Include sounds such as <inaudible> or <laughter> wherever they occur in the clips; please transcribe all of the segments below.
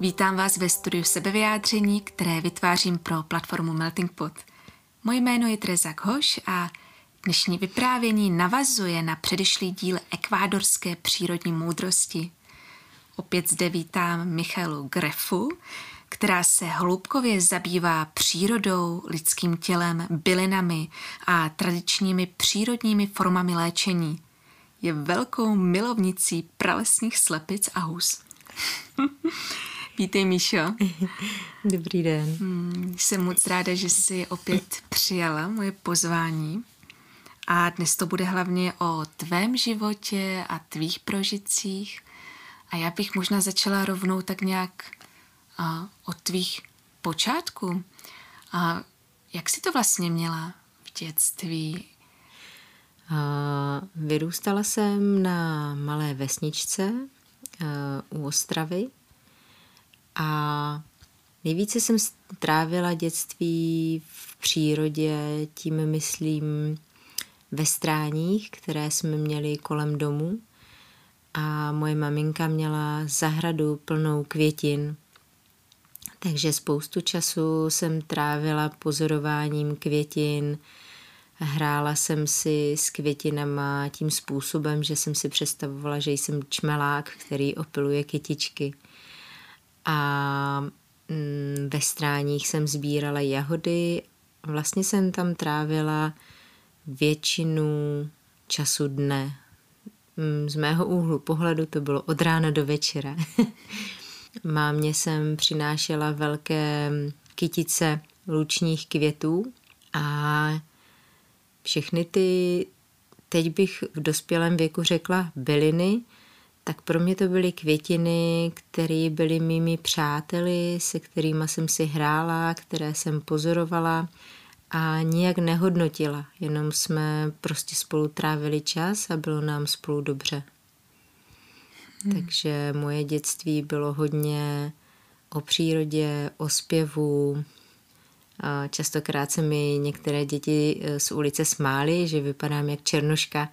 Vítám vás ve studiu sebevyjádření, které vytvářím pro platformu Melting Pot. Moje jméno je Teresa Hoš a dnešní vyprávění navazuje na předešlý díl ekvádorské přírodní moudrosti. Opět zde vítám Michalu Grefu, která se hloubkově zabývá přírodou, lidským tělem, bylinami a tradičními přírodními formami léčení. Je velkou milovnicí pralesních slepic a hus. <laughs> Vítej, Míšo. <laughs> Dobrý den. Hmm, jsem moc ráda, že jsi opět přijala moje pozvání. A dnes to bude hlavně o tvém životě a tvých prožitcích. A já bych možná začala rovnou tak nějak a, od tvých počátků. A jak jsi to vlastně měla v dětství? A, vyrůstala jsem na malé vesničce a, u Ostravy a nejvíce jsem trávila dětství v přírodě, tím myslím ve stráních, které jsme měli kolem domu. A moje maminka měla zahradu plnou květin. Takže spoustu času jsem trávila pozorováním květin, Hrála jsem si s květinama tím způsobem, že jsem si představovala, že jsem čmelák, který opiluje kytičky a mm, ve stráních jsem sbírala jahody. Vlastně jsem tam trávila většinu času dne. Mm, z mého úhlu pohledu to bylo od rána do večera. <laughs> Mámě jsem přinášela velké kytice lučních květů a všechny ty, teď bych v dospělém věku řekla byliny, tak pro mě to byly květiny, které byly mými přáteli, se kterými jsem si hrála, které jsem pozorovala a nijak nehodnotila, jenom jsme prostě spolu trávili čas a bylo nám spolu dobře. Hmm. Takže moje dětství bylo hodně o přírodě, o zpěvu. Častokrát se mi některé děti eh, z ulice smály, že vypadám jak černoška,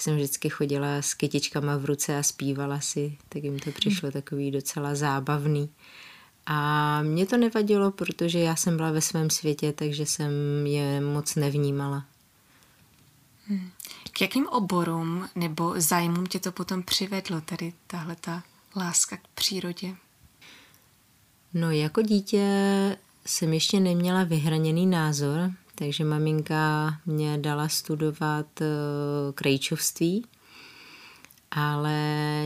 jsem vždycky chodila s kytičkama v ruce a zpívala si, tak jim to přišlo takový docela zábavný. A mě to nevadilo, protože já jsem byla ve svém světě, takže jsem je moc nevnímala. Hmm. K jakým oborům nebo zájmům tě to potom přivedlo, tady tahle ta láska k přírodě? No jako dítě jsem ještě neměla vyhraněný názor, takže maminka mě dala studovat eh, krejčovství, ale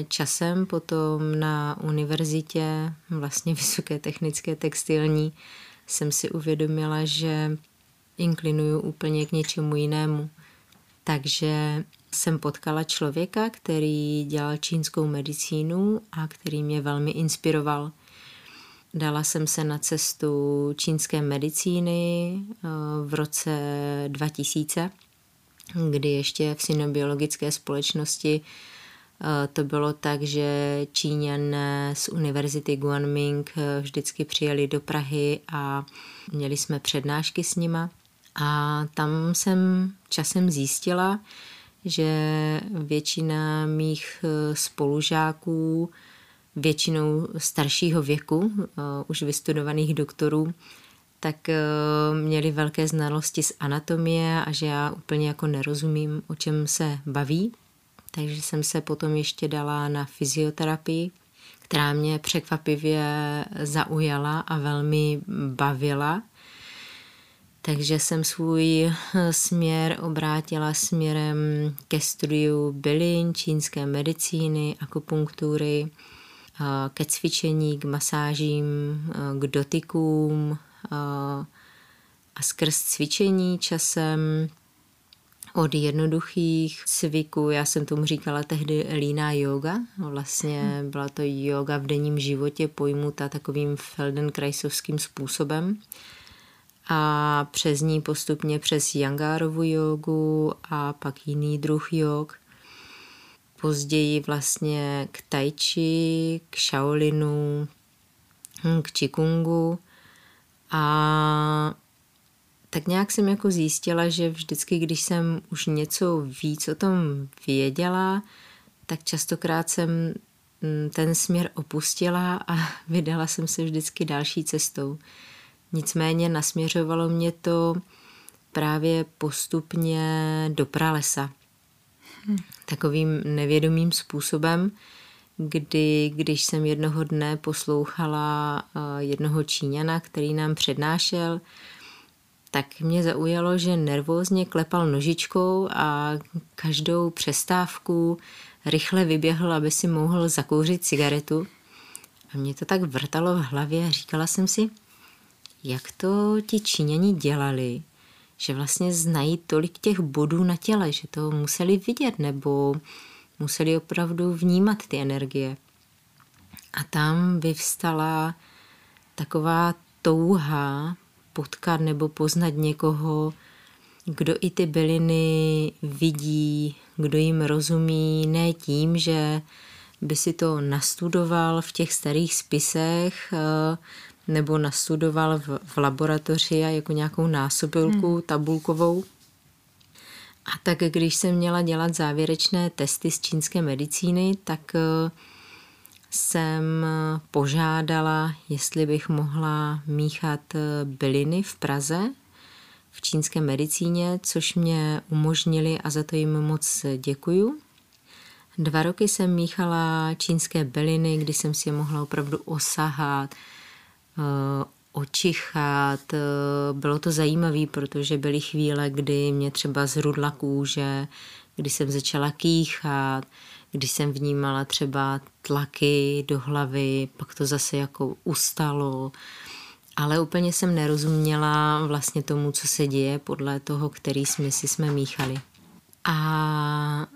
časem potom na univerzitě, vlastně <laughs> Vysoké technické textilní, jsem si uvědomila, že inklinuju úplně k něčemu jinému. Takže jsem potkala člověka, který dělal čínskou medicínu a který mě velmi inspiroval. Dala jsem se na cestu čínské medicíny eh, v roce 2000, kdy ještě v synobiologické společnosti eh, to bylo tak, že Číňané z univerzity Guanming eh, vždycky přijeli do Prahy a měli jsme přednášky s nima. A tam jsem časem zjistila, že většina mých spolužáků většinou staršího věku, uh, už vystudovaných doktorů, tak uh, měli velké znalosti z anatomie a že já úplně jako nerozumím, o čem se baví. Takže jsem se potom ještě dala na fyzioterapii, která mě překvapivě zaujala a velmi bavila. Takže jsem svůj směr obrátila směrem ke studiu bylin, čínské medicíny, akupunktury, ke cvičení, k masážím, k dotykům a skrz cvičení časem od jednoduchých cviků, já jsem tomu říkala tehdy líná yoga, vlastně byla to yoga v denním životě pojmuta takovým feldenkraisovským způsobem. A přes ní postupně přes Yangarovu jogu a pak jiný druh jog později vlastně k tai chi, k shaolinu, hm, k qigongu a tak nějak jsem jako zjistila, že vždycky, když jsem už něco víc o tom věděla, tak častokrát jsem mm, ten směr opustila a <laughs> vydala jsem se vždycky další cestou. Nicméně nasměřovalo mě to právě postupně do pralesa. Takovým nevědomým způsobem, kdy, když jsem jednoho dne poslouchala eh, jednoho Číňana, který nám přednášel, tak mě zaujalo, že nervózně klepal nožičkou a každou přestávku rychle vyběhl, aby si mohl zakouřit cigaretu. A mě to tak vrtalo v hlavě a říkala jsem si, jak to ti Číňani dělali, že vlastně znají tolik těch bodů na těle, že to museli vidět nebo museli opravdu vnímat ty energie. A tam vyvstala taková touha potkat nebo poznat někoho, kdo i ty byliny vidí, kdo jim rozumí, ne tím, že by si to nastudoval v těch starých spisech eh, nebo nastudoval v, v laboratoři a jako nějakou násobilku hmm. tabulkovou. A tak když jsem měla dělat závěrečné testy z čínské medicíny, tak eh, jsem požádala, jestli bych mohla míchat eh, byliny v Praze v čínské medicíně, což mě umožnili a za to jim moc děkuju. Dva roky jsem míchala čínské byliny, kdy jsem si je mohla opravdu osahat, očichat. Eh, bylo to zajímavé, protože byly chvíle, kdy mě třeba zrudla kůže, kdy jsem začala kýchat, když jsem vnímala třeba tlaky do hlavy, pak to zase jako ustalo, ale úplně jsem nerozuměla vlastně tomu, co se děje podle toho, který směsi jsme míchali. A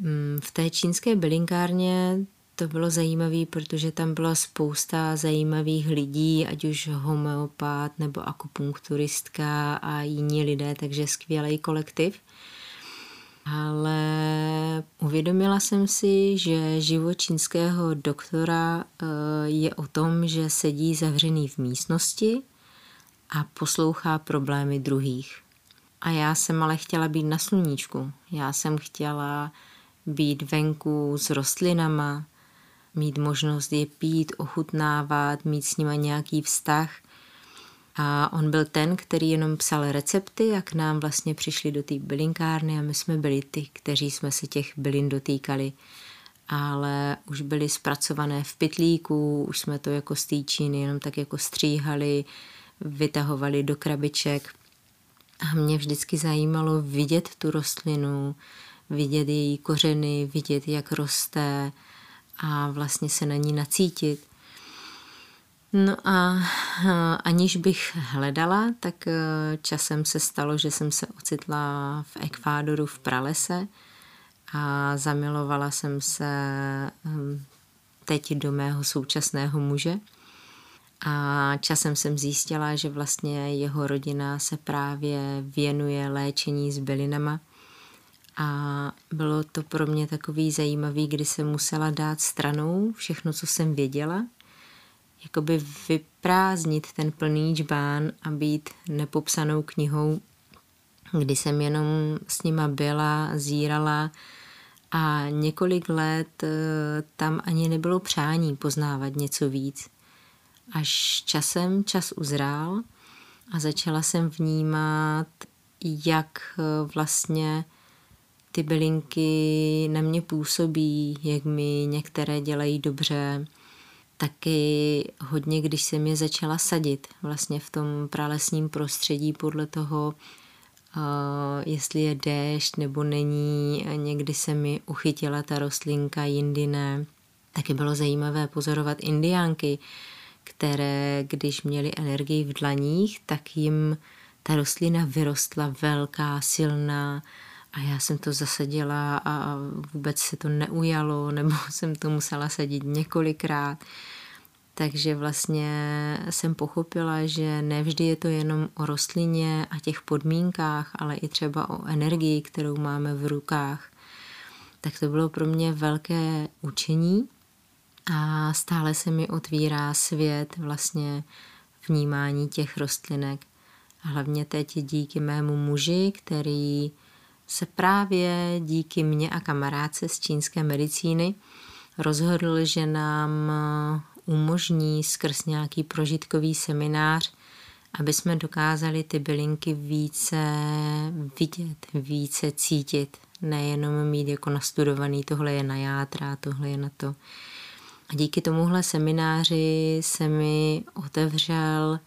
mm, v té čínské bylinkárně to bylo zajímavé, protože tam byla spousta zajímavých lidí, ať už homeopat nebo akupunkturistka a jiní lidé, takže skvělý kolektiv ale uvědomila jsem si, že život čínského doktora eh, je o tom, že sedí zavřený v místnosti a poslouchá problémy druhých. A já jsem ale chtěla být na sluníčku. Já jsem chtěla být venku s rostlinama, mít možnost je pít, ochutnávat, mít s nima nějaký vztah – a on byl ten, který jenom psal recepty a k nám vlastně přišli do té bylinkárny a my jsme byli ty, kteří jsme se těch bylin dotýkali. Ale už byly zpracované v pytlíku, už jsme to jako z týčiny jenom tak jako stříhali, vytahovali do krabiček. A mě vždycky zajímalo vidět tu rostlinu, vidět její kořeny, vidět, jak roste a vlastně se na ní nacítit. No a aniž bych hledala, tak e, časem se stalo, že jsem se ocitla v Ekvádoru v pralese a zamilovala jsem se teď do mého současného muže. A časem jsem zjistila, že vlastně jeho rodina se právě věnuje léčení s bylinama. A bylo to pro mě takový zajímavý, kdy jsem musela dát stranou všechno, co jsem věděla jakoby vyprázdnit ten plný čbán a být nepopsanou knihou, kdy jsem jenom s nima byla, zírala a několik let eh, tam ani nebylo přání poznávat něco víc. Až časem čas uzrál a začala jsem vnímat, jak eh, vlastně ty bylinky na mě působí, jak mi některé dělají dobře, taky hodně, když jsem je začala sadit vlastně v tom pralesním prostředí podle toho, jestli je déšť nebo není. Někdy se mi uchytila ta rostlinka, jindy ne. Taky bylo zajímavé pozorovat indiánky, které, když měly energii v dlaních, tak jim ta rostlina vyrostla velká, silná a já jsem to zasadila a vůbec se to neujalo, <laughs> nebo jsem to musela sadit několikrát. Takže vlastně jsem pochopila, že nevždy je to jenom o rostlině a těch podmínkách, ale i třeba o energii, kterou máme v rukách. Tak to bylo pro mě velké učení a stále se mi otvírá svět vlastně vnímání těch rostlinek. A hlavně teď díky mému muži, který se právě díky mně a kamarádce z čínské medicíny rozhodl, že nám umožní skrz nějaký prožitkový seminář, aby jsme dokázali ty bylinky více vidět, více cítit, nejenom mít jako nastudovaný, tohle je na játra, tohle je na to. A díky tomuhle semináři se mi otevřel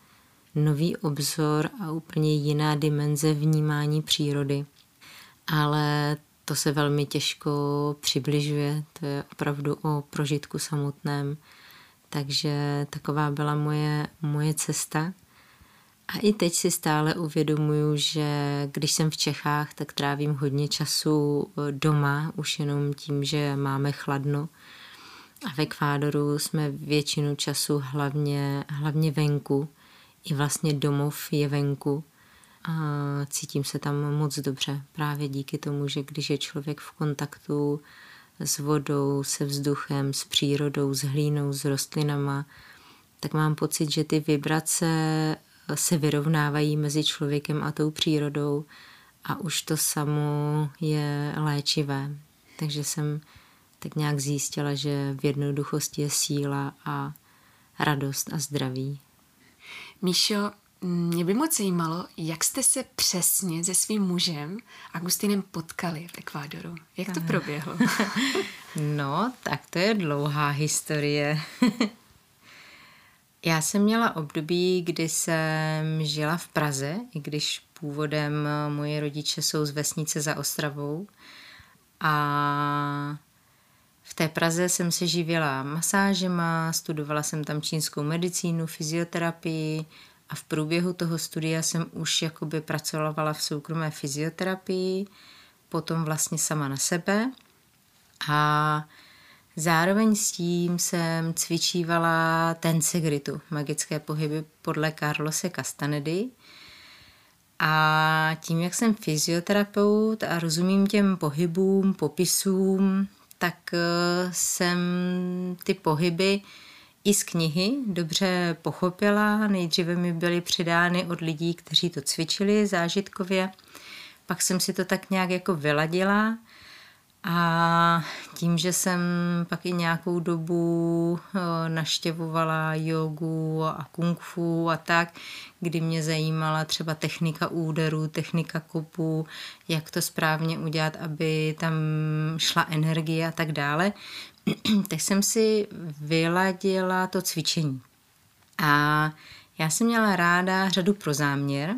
nový obzor a úplně jiná dimenze vnímání přírody. Ale to se velmi těžko přibližuje, to je opravdu o prožitku samotném. Takže taková byla moje, moje cesta. A i teď si stále uvědomuju, že když jsem v Čechách, tak trávím hodně času doma, už jenom tím, že máme chladno. A v Ekvádoru jsme většinu času hlavně, hlavně venku. I vlastně domov je venku. A cítím se tam moc dobře. Právě díky tomu, že když je člověk v kontaktu s vodou, se vzduchem, s přírodou, s hlínou, s rostlinama, tak mám pocit, že ty vibrace se vyrovnávají mezi člověkem a tou přírodou a už to samo je léčivé. Takže jsem tak nějak zjistila, že v jednoduchosti je síla a radost a zdraví. Míšo, mě by moc zajímalo, jak jste se přesně se svým mužem Agustinem potkali v Ekvádoru. Jak to proběhlo? <laughs> no, tak to je dlouhá historie. <laughs> Já jsem měla období, kdy jsem žila v Praze, i když původem moje rodiče jsou z vesnice za Ostravou. A v té Praze jsem se živila masážema, studovala jsem tam čínskou medicínu, fyzioterapii a v průběhu toho studia jsem už jakoby pracovala v soukromé fyzioterapii, potom vlastně sama na sebe. A zároveň s tím jsem cvičívala tensegritu, magické pohyby podle Carlose Castanedy, a tím, jak jsem fyzioterapeut a rozumím těm pohybům, popisům, tak eh, jsem ty pohyby i z knihy dobře pochopila. Nejdříve mi byly přidány od lidí, kteří to cvičili zážitkově. Pak jsem si to tak nějak jako vyladila a tím, že jsem pak i nějakou dobu eh, naštěvovala jogu a kung fu a tak, kdy mě zajímala třeba technika úderů, technika kopu, jak to správně udělat, aby tam šla energie a tak dále, <clears throat> tak jsem si vyladila to cvičení. A já jsem měla ráda řadu pro záměr,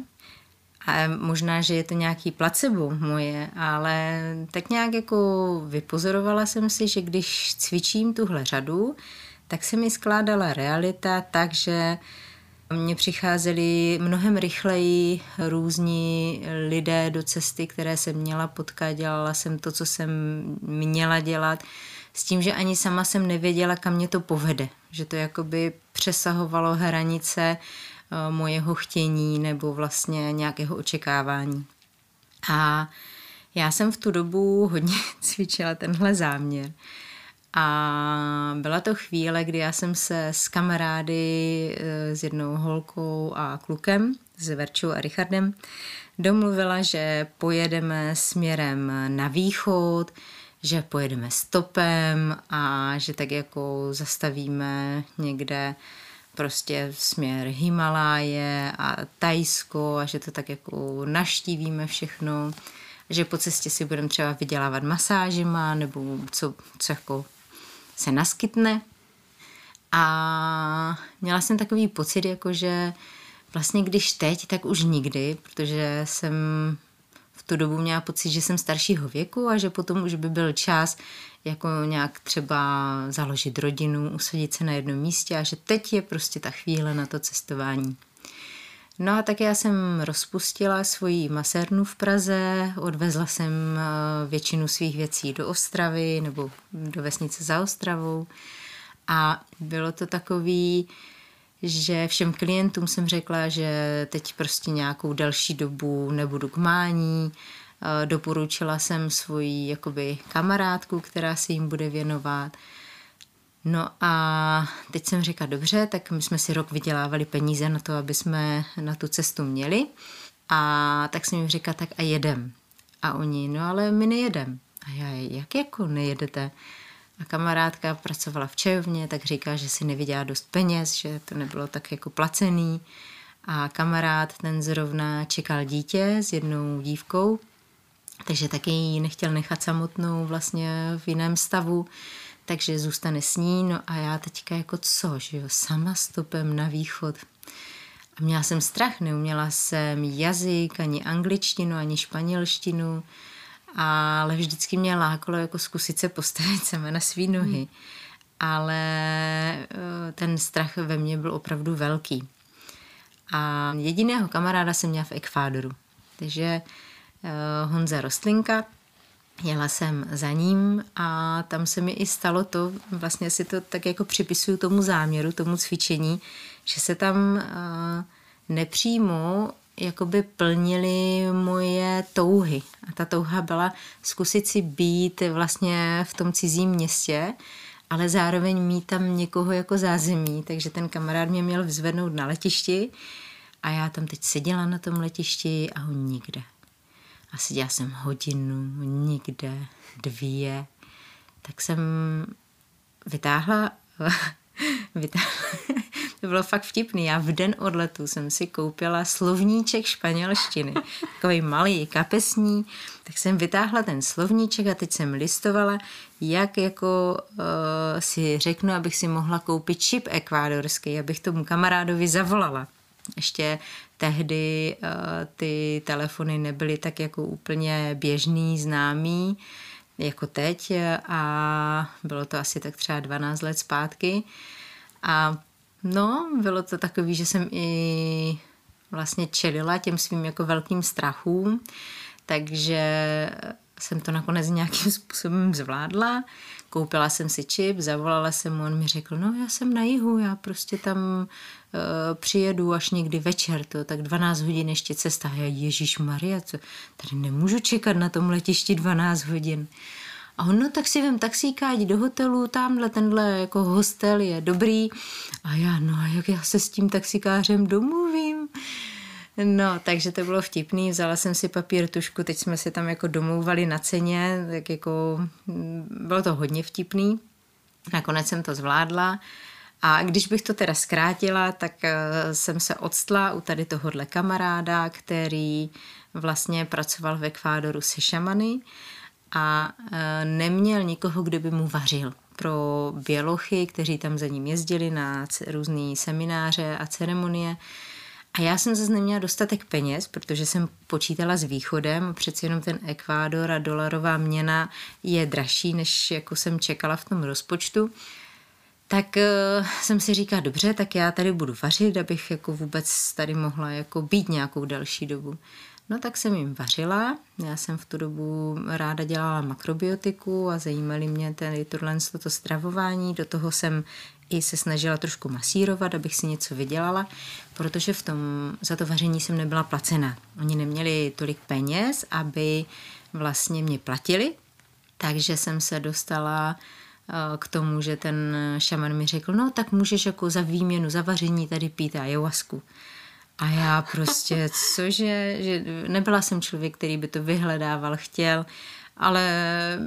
a možná, že je to nějaký placebo moje, ale tak nějak jako vypozorovala jsem si, že když cvičím tuhle řadu, tak se mi skládala realita tak, že mně přicházeli mnohem rychleji různí lidé do cesty, které jsem měla potkat, dělala jsem to, co jsem měla dělat, s tím, že ani sama jsem nevěděla, kam mě to povede, že to jakoby přesahovalo hranice Eh, mojeho chtění nebo vlastně nějakého očekávání. A já jsem v tu dobu hodně <laughs> cvičila tenhle záměr. A byla to chvíle, kdy já jsem se s kamarády, eh, s jednou holkou a klukem, s Verčou a Richardem, domluvila, že pojedeme směrem na východ, že pojedeme stopem a že tak jako zastavíme někde prostě směr Himaláje a Tajsko a že to tak jako naštívíme všechno, že po cestě si budeme třeba vydělávat masážima nebo co, co jako se naskytne. A měla jsem takový pocit, jako že vlastně když teď, tak už nikdy, protože jsem tu dobu měla pocit, že jsem staršího věku a že potom už by byl čas jako nějak třeba založit rodinu, usadit se na jednom místě a že teď je prostě ta chvíle na to cestování. No a tak já jsem rozpustila svoji masérnu v Praze, odvezla jsem eh, většinu svých věcí do Ostravy nebo do vesnice za Ostravou a bylo to takový, že všem klientům jsem řekla, že teď prostě nějakou další dobu nebudu k mání, Eh, doporučila jsem svoji jakoby kamarádku, která se jim bude věnovat. No a teď jsem řekla, dobře, tak my jsme si rok vydělávali peníze na to, aby jsme na tu cestu měli. A tak jsem jim řekla, tak a jedem. A oni, no ale my nejedem. A já, jak jako nejedete? A kamarádka pracovala v čajovně, tak říká, že si neviděla dost peněz, že to nebylo tak jako placený. A kamarád ten zrovna čekal dítě s jednou dívkou, takže taky ji nechtěl nechat samotnou vlastně v jiném stavu, takže zůstane s ní, no a já teďka jako co, že jo, sama stopem na východ. A měla jsem strach, neuměla jsem jazyk, ani angličtinu, ani španělštinu, ale vždycky mě lákalo jako zkusit se postavit sama na svý nohy. Hmm. Ale eh, ten strach ve mně byl opravdu velký. A jediného kamaráda jsem měla v Ekvádoru. Takže uh, Honza Rostlinka, jela jsem za ním a tam se mi i stalo to, vlastně si to tak jako připisuju tomu záměru, tomu cvičení, že se tam uh, nepřímo jakoby plnily moje touhy. A ta touha byla zkusit si být vlastně v tom cizím městě, ale zároveň mít tam někoho jako zázemí, takže ten kamarád mě měl vzvednout na letišti a já tam teď seděla na tom letišti a ho nikde. A seděla jsem hodinu, nikde, dvě. Tak jsem vytáhla, <laughs> vytáhla to bylo fakt vtipný. Já v den odletu jsem si koupila slovníček španělštiny, takový malý kapesní, tak jsem vytáhla ten slovníček a teď jsem listovala, jak jako uh, si řeknu, abych si mohla koupit čip ekvádorský, abych tomu kamarádovi zavolala. Ještě tehdy uh, ty telefony nebyly tak jako úplně běžný, známý, jako teď a bylo to asi tak třeba 12 let zpátky. A No, bylo to takový, že jsem i vlastně čelila těm svým jako velkým strachům, takže jsem to nakonec nějakým <laughs> způsobem zvládla. Koupila jsem si čip, zavolala jsem mu, on mi řekl, no já jsem na jihu, já prostě tam uh, přijedu až někdy večer, to tak 12 hodin ještě cesta. Já, Ježíš Maria, co, tady nemůžu čekat na tom letišti 12 hodin. A on, no tak si vem taxíka, jdi do hotelu, tamhle tenhle jako hostel je dobrý. A já, no jak já se s tím taxikářem domluvím? No, takže to bylo vtipný, vzala jsem si papír, tušku, teď jsme se tam jako domlouvali na ceně, tak jako mm, bylo to hodně vtipný. Nakonec jsem to zvládla. A když bych to teda zkrátila, tak eh, jsem se odstla u tady tohohle kamaráda, který vlastně pracoval v Ekvádoru se šamany a e, neměl nikoho, kdo by mu vařil. Pro bělochy, kteří tam za ním jezdili na různé semináře a ceremonie. A já jsem zase neměla dostatek peněz, protože jsem počítala s východem. Přeci jenom ten Ekvádor a dolarová měna je dražší, než jako jsem čekala v tom rozpočtu. Tak uh, jsem si říkala, dobře, tak já tady budu vařit, abych jako vůbec tady mohla jako být nějakou další dobu. No tak jsem jim vařila. Já jsem v tu dobu ráda dělala makrobiotiku a zajímaly mě tedy tohle to stravování. Do toho jsem i se snažila trošku masírovat, abych si něco vydělala, protože v tom, za to vaření jsem nebyla placena. Oni neměli tolik peněz, aby vlastně mě platili, takže jsem se dostala eh, k tomu, že ten šaman mi řekl, no tak můžeš jako za výměnu, za vaření tady pít ayahuasku. A já prostě, cože, že nebyla jsem člověk, který by to vyhledával, chtěl, ale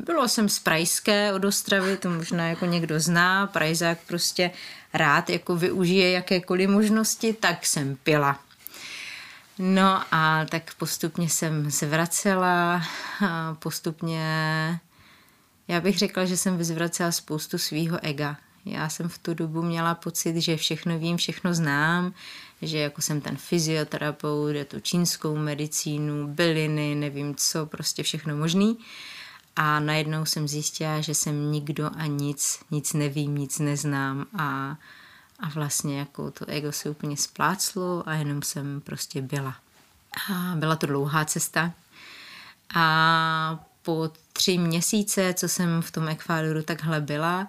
bylo jsem z Prajské od Ostravy, to možná jako někdo zná, Prajzák prostě rád jako využije jakékoliv možnosti, tak jsem pila. No a tak postupně jsem se vracela, a postupně, já bych řekla, že jsem vyzvracela spoustu svýho ega. Já jsem v tu dobu měla pocit, že všechno vím, všechno znám, že jako jsem ten fyzioterapeut, je tu čínskou medicínu, byliny, nevím co, prostě všechno možný. A najednou jsem zjistila, že jsem nikdo a nic, nic nevím, nic neznám a, a vlastně jako to ego se úplně spláclo a jenom jsem prostě byla. A byla to dlouhá cesta. A po tři měsíce, co jsem v tom Ekvádoru takhle byla,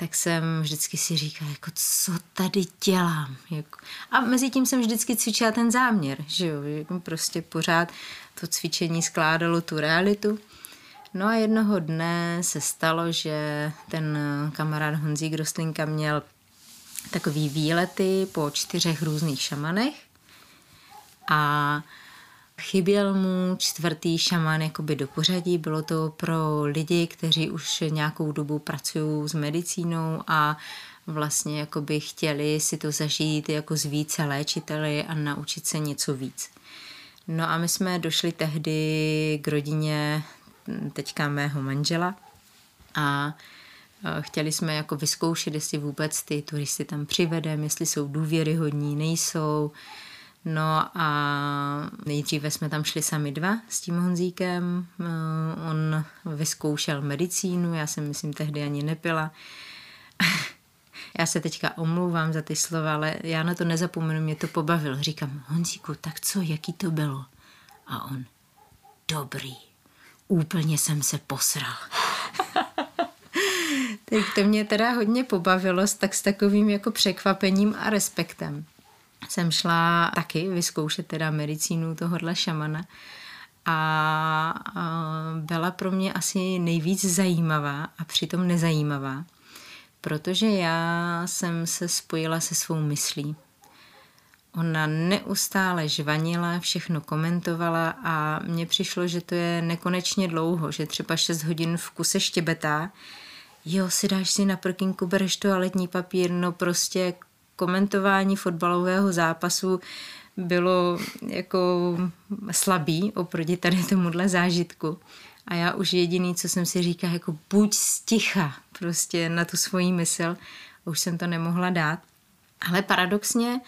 tak jsem vždycky si říkala, jako co tady dělám. Jako. A mezi tím jsem vždycky cvičila ten záměr, že jo, jako prostě pořád to cvičení skládalo tu realitu. No a jednoho dne se stalo, že ten kamarád Honzík Rostlinka měl takový výlety po čtyřech různých šamanech a Chyběl mu čtvrtý šaman jakoby do pořadí, bylo to pro lidi, kteří už nějakou dobu pracují s medicínou a vlastně jakoby chtěli si to zažít jako z více léčiteli a naučit se něco víc. No a my jsme došli tehdy k rodině teďka mého manžela a chtěli jsme jako vyzkoušet, jestli vůbec ty turisty tam přivedeme, jestli jsou důvěryhodní, nejsou. No a nejdříve jsme tam šli sami dva s tím Honzíkem. On vyzkoušel medicínu, já jsem myslím tehdy ani nepila. <laughs> Já se teďka omlouvám za ty slova, ale já na to nezapomenu, mě to pobavilo. Říkám, Honzíku, tak co, jaký to bylo? A on, dobrý, úplně jsem se posral. <laughs> tak to mě teda hodně pobavilo, tak s takovým jako překvapením a respektem. Jsem šla taky vyzkoušet teda medicínu tohohle šamana a, byla pro mě asi nejvíc zajímavá a přitom nezajímavá protože já jsem se spojila se svou myslí. Ona neustále žvanila, všechno komentovala a mně přišlo, že to je nekonečně dlouho, že třeba 6 hodin v kuse štěbetá. Jo, si dáš si na prkinku, bereš toaletní papír, no prostě komentování fotbalového zápasu bylo jako slabý oproti tady tomuhle zážitku. A já už jediný, co jsem si říkala, jako buď sticha prostě na tu svoji mysl. Už jsem to nemohla dát. Ale paradoxně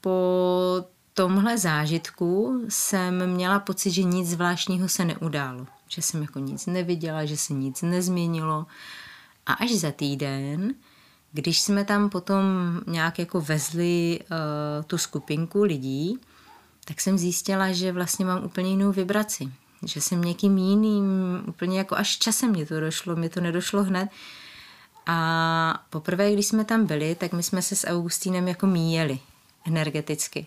po tomhle zážitku jsem měla pocit, že nic zvláštního se neudálo. Že jsem jako nic neviděla, že se nic nezměnilo. A až za týden, když jsme tam potom nějak jako vezli uh, tu skupinku lidí, tak jsem zjistila, že vlastně mám úplně jinou vibraci že jsem někým jiným, úplně jako až časem mě to došlo, mě to nedošlo hned. A poprvé, když jsme tam byli, tak my jsme se s Augustínem jako míjeli energeticky.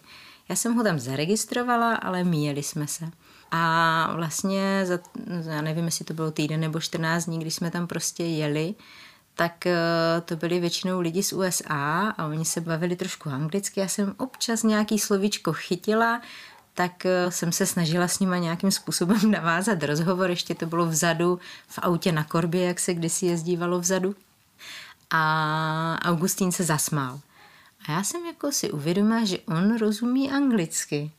Já jsem ho tam zaregistrovala, ale míjeli jsme se. A vlastně, za, já nevím, jestli to bylo týden nebo 14 dní, když jsme tam prostě jeli, tak eh, to byli většinou lidi z USA a oni se bavili trošku anglicky. Já jsem občas nějaký slovíčko chytila, tak eh, jsem se snažila s nima nějakým způsobem <laughs> navázat rozhovor. Ještě to bylo vzadu v autě na korbě, jak se kdysi jezdívalo vzadu. A Augustín se zasmál. A já jsem jako si uvědomila, že on rozumí anglicky.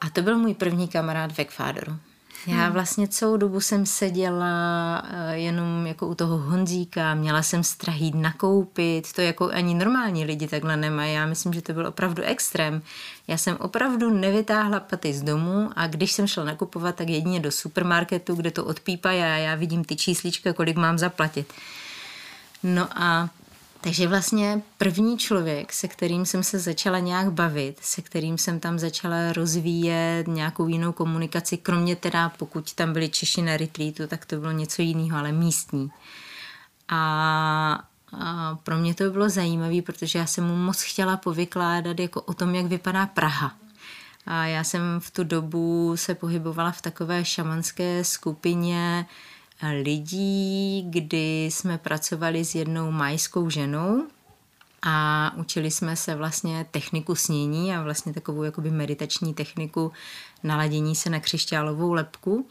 A to byl můj první kamarád v Ekvádoru. Já hmm. vlastně celou dobu jsem seděla eh, jenom jako u toho Honzíka, měla jsem strach jít nakoupit, to jako ani normální lidi takhle nemají, já myslím, že to byl opravdu extrém. Já jsem opravdu nevytáhla paty z domu a když jsem šla nakupovat, tak jedině do supermarketu, kde to odpípají a já vidím ty číslička, kolik mám zaplatit. No a takže vlastně první člověk, se kterým jsem se začala nějak bavit, se kterým jsem tam začala rozvíjet nějakou jinou komunikaci, kromě teda, pokud tam byli Češi na retreatu, tak to bylo něco jiného, ale místní. A, a pro mě to bylo zajímavé, protože já jsem mu moc chtěla povykládat jako o tom, jak vypadá Praha. A já jsem v tu dobu se pohybovala v takové šamanské skupině, lidí, kdy jsme pracovali s jednou majskou ženou a učili jsme se vlastně techniku snění a vlastně takovou jakoby meditační techniku naladění se na křišťálovou lepku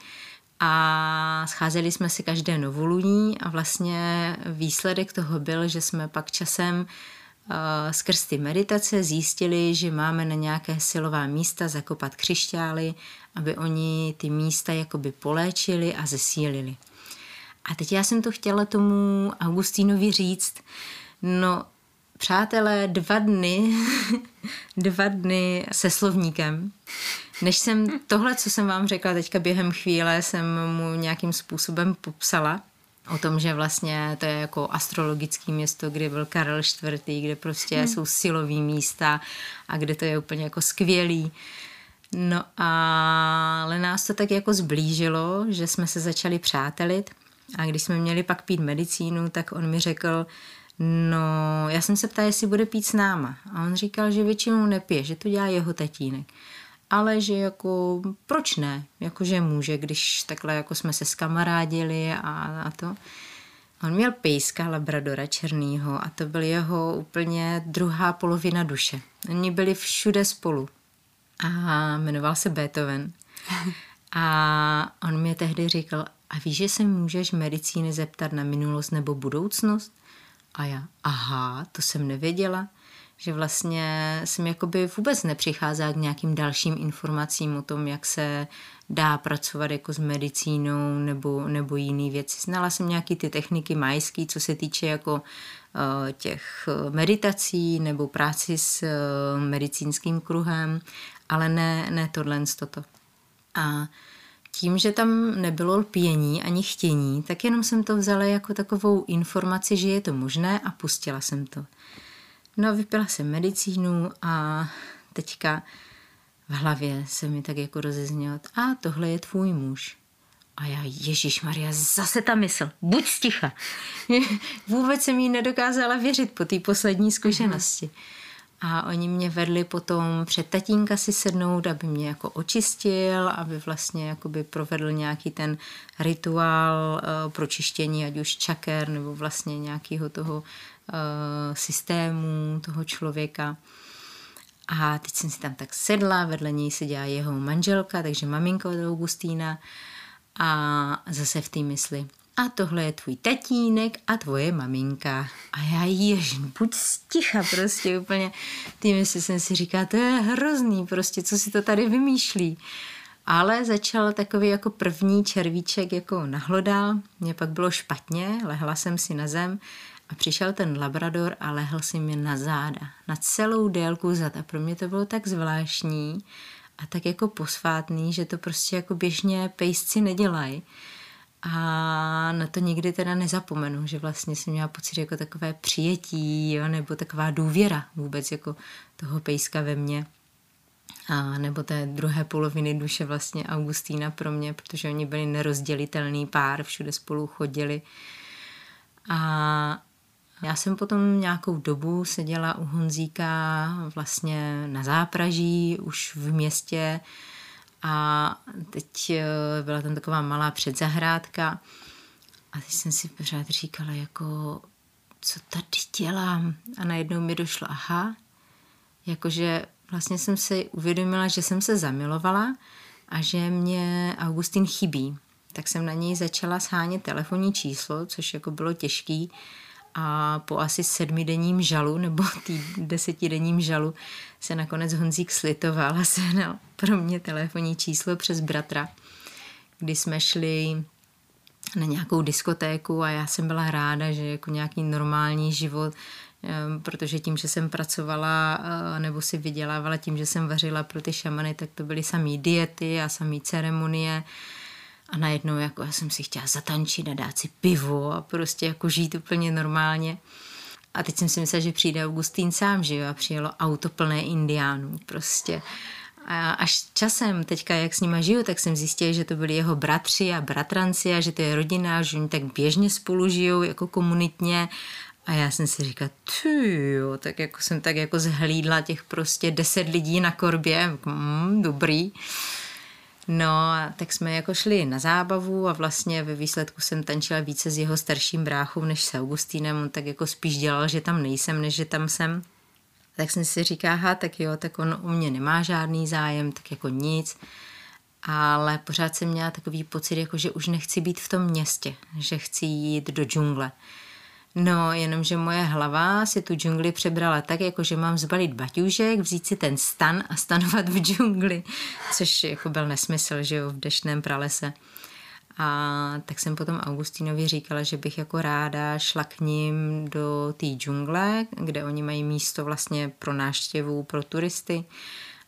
a scházeli jsme si každé novoluní a vlastně výsledek toho byl, že jsme pak časem uh, skrz ty meditace zjistili, že máme na nějaké silová místa zakopat křišťály, aby oni ty místa jakoby poléčili a zesílili. A teď já jsem to chtěla tomu Augustínovi říct. No, přátelé, dva dny, <laughs> dva dny se slovníkem. Než jsem tohle, co jsem vám řekla teďka během chvíle, jsem mu nějakým způsobem popsala, o tom, že vlastně to je jako astrologické město, kde byl Karel IV., kde prostě hmm. jsou silový místa a kde to je úplně jako skvělý. No a ale nás to tak jako zblížilo, že jsme se začali přátelit a když jsme měli pak pít medicínu, tak on mi řekl, no, já jsem se ptala, jestli bude pít s náma. A on říkal, že většinou nepije, že to dělá jeho tatínek. Ale že jako, proč ne? Jako, že může, když takhle jako jsme se skamarádili a, a to. On měl pejska labradora černýho a to byl jeho úplně druhá polovina duše. Oni byli všude spolu. a jmenoval se Beethoven. <laughs> A on mě tehdy říkal, a víš, že se můžeš medicíny zeptat na minulost nebo budoucnost? A já, aha, to jsem nevěděla že vlastně jsem jakoby vůbec nepřicházela k nějakým dalším informacím o tom, jak se dá pracovat jako s medicínou nebo, nebo jiný věci. Znala jsem nějaký ty techniky majský, co se týče jako uh, těch meditací nebo práci s uh, medicínským kruhem, ale ne, ne tohle toto. A tím, že tam nebylo lpění ani chtění, tak jenom jsem to vzala jako takovou informaci, že je to možné a pustila jsem to. No, vypila jsem medicínu a teďka v hlavě se mi tak jako rozeznělo, a tohle je tvůj muž. A já, Ježíš Maria, zase ta mysl, buď sticha. <laughs> Vůbec jsem jí nedokázala věřit po té poslední zkušenosti. A oni mě vedli potom před tatínka si sednout, aby mě jako očistil, aby vlastně jakoby provedl nějaký ten rituál uh, pro čištění, ať už čaker nebo vlastně nějakého toho uh, systému toho člověka. A teď jsem si tam tak sedla, vedle něj seděla jeho manželka, takže maminka od Augustína a zase v té mysli. A tohle je tvůj tatínek a tvoje maminka. A já jež, buď sticha prostě úplně. Ty mysli jsem si říká, to je hrozný prostě, co si to tady vymýšlí. Ale začal takový jako první červíček jako nahlodal, mě pak bylo špatně, lehla jsem si na zem a přišel ten labrador a lehl si mi na záda, na celou délku zad. A pro mě to bylo tak zvláštní a tak jako posvátný, že to prostě jako běžně pejsci nedělají. A na to nikdy teda nezapomenu, že vlastně jsem měla pocit jako takové přijetí, jo, nebo taková důvěra vůbec jako toho pejska ve mně. A nebo té druhé poloviny duše vlastně Augustína pro mě, protože oni byli nerozdělitelný pár, všude spolu chodili. A já jsem potom nějakou dobu seděla u Honzíka vlastně na zápraží, už v městě a teď eh, byla tam taková malá předzahrádka a teď jsem si pořád říkala jako, co tady dělám? A najednou mi došlo, aha, jakože vlastně jsem si uvědomila, že jsem se zamilovala a že mě Augustin chybí. Tak jsem na něj začala shánět telefonní číslo, což jako bylo těžký, a po asi sedmidenním žalu nebo tý desetidenním žalu se nakonec Honzík slitoval a sehnal pro mě telefonní číslo přes bratra, kdy jsme šli na nějakou diskotéku a já jsem byla ráda, že jako nějaký normální život, protože tím, že jsem pracovala eh, nebo si vydělávala tím, že jsem vařila pro ty šamany, tak to byly samý diety a samý ceremonie a najednou jako já jsem si chtěla zatančit a dát si pivo a prostě jako žít úplně normálně. A teď jsem si myslela, že přijde Augustín sám, že jo, a přijelo auto plné indiánů prostě. A až časem, teďka jak s nima žiju, tak jsem zjistila, že to byli jeho bratři a bratranci a že to je rodina, že oni tak běžně spolu žijou jako komunitně a já jsem si říkala, ty jo, tak jako jsem tak jako zhlídla těch prostě deset lidí na korbě, mm, dobrý. No a tak jsme jako šli na zábavu a vlastně ve výsledku jsem tančila více s jeho starším bráchou než s Augustínem. On tak jako spíš dělal, že tam nejsem, než že tam jsem. Tak jsem si říká, aha, tak jo, tak on u mě nemá žádný zájem, tak jako nic. Ale pořád jsem měla takový pocit, jako že už nechci být v tom městě, že chci jít do džungle. No, jenomže moje hlava si tu džungli přebrala tak, jako že mám zbalit baťůžek, vzít si ten stan a stanovat v džungli, což jako byl nesmysl, že jo, v deštném pralese. A tak jsem potom Augustinovi říkala, že bych jako ráda šla k ním do té džungle, kde oni mají místo vlastně pro náštěvu, pro turisty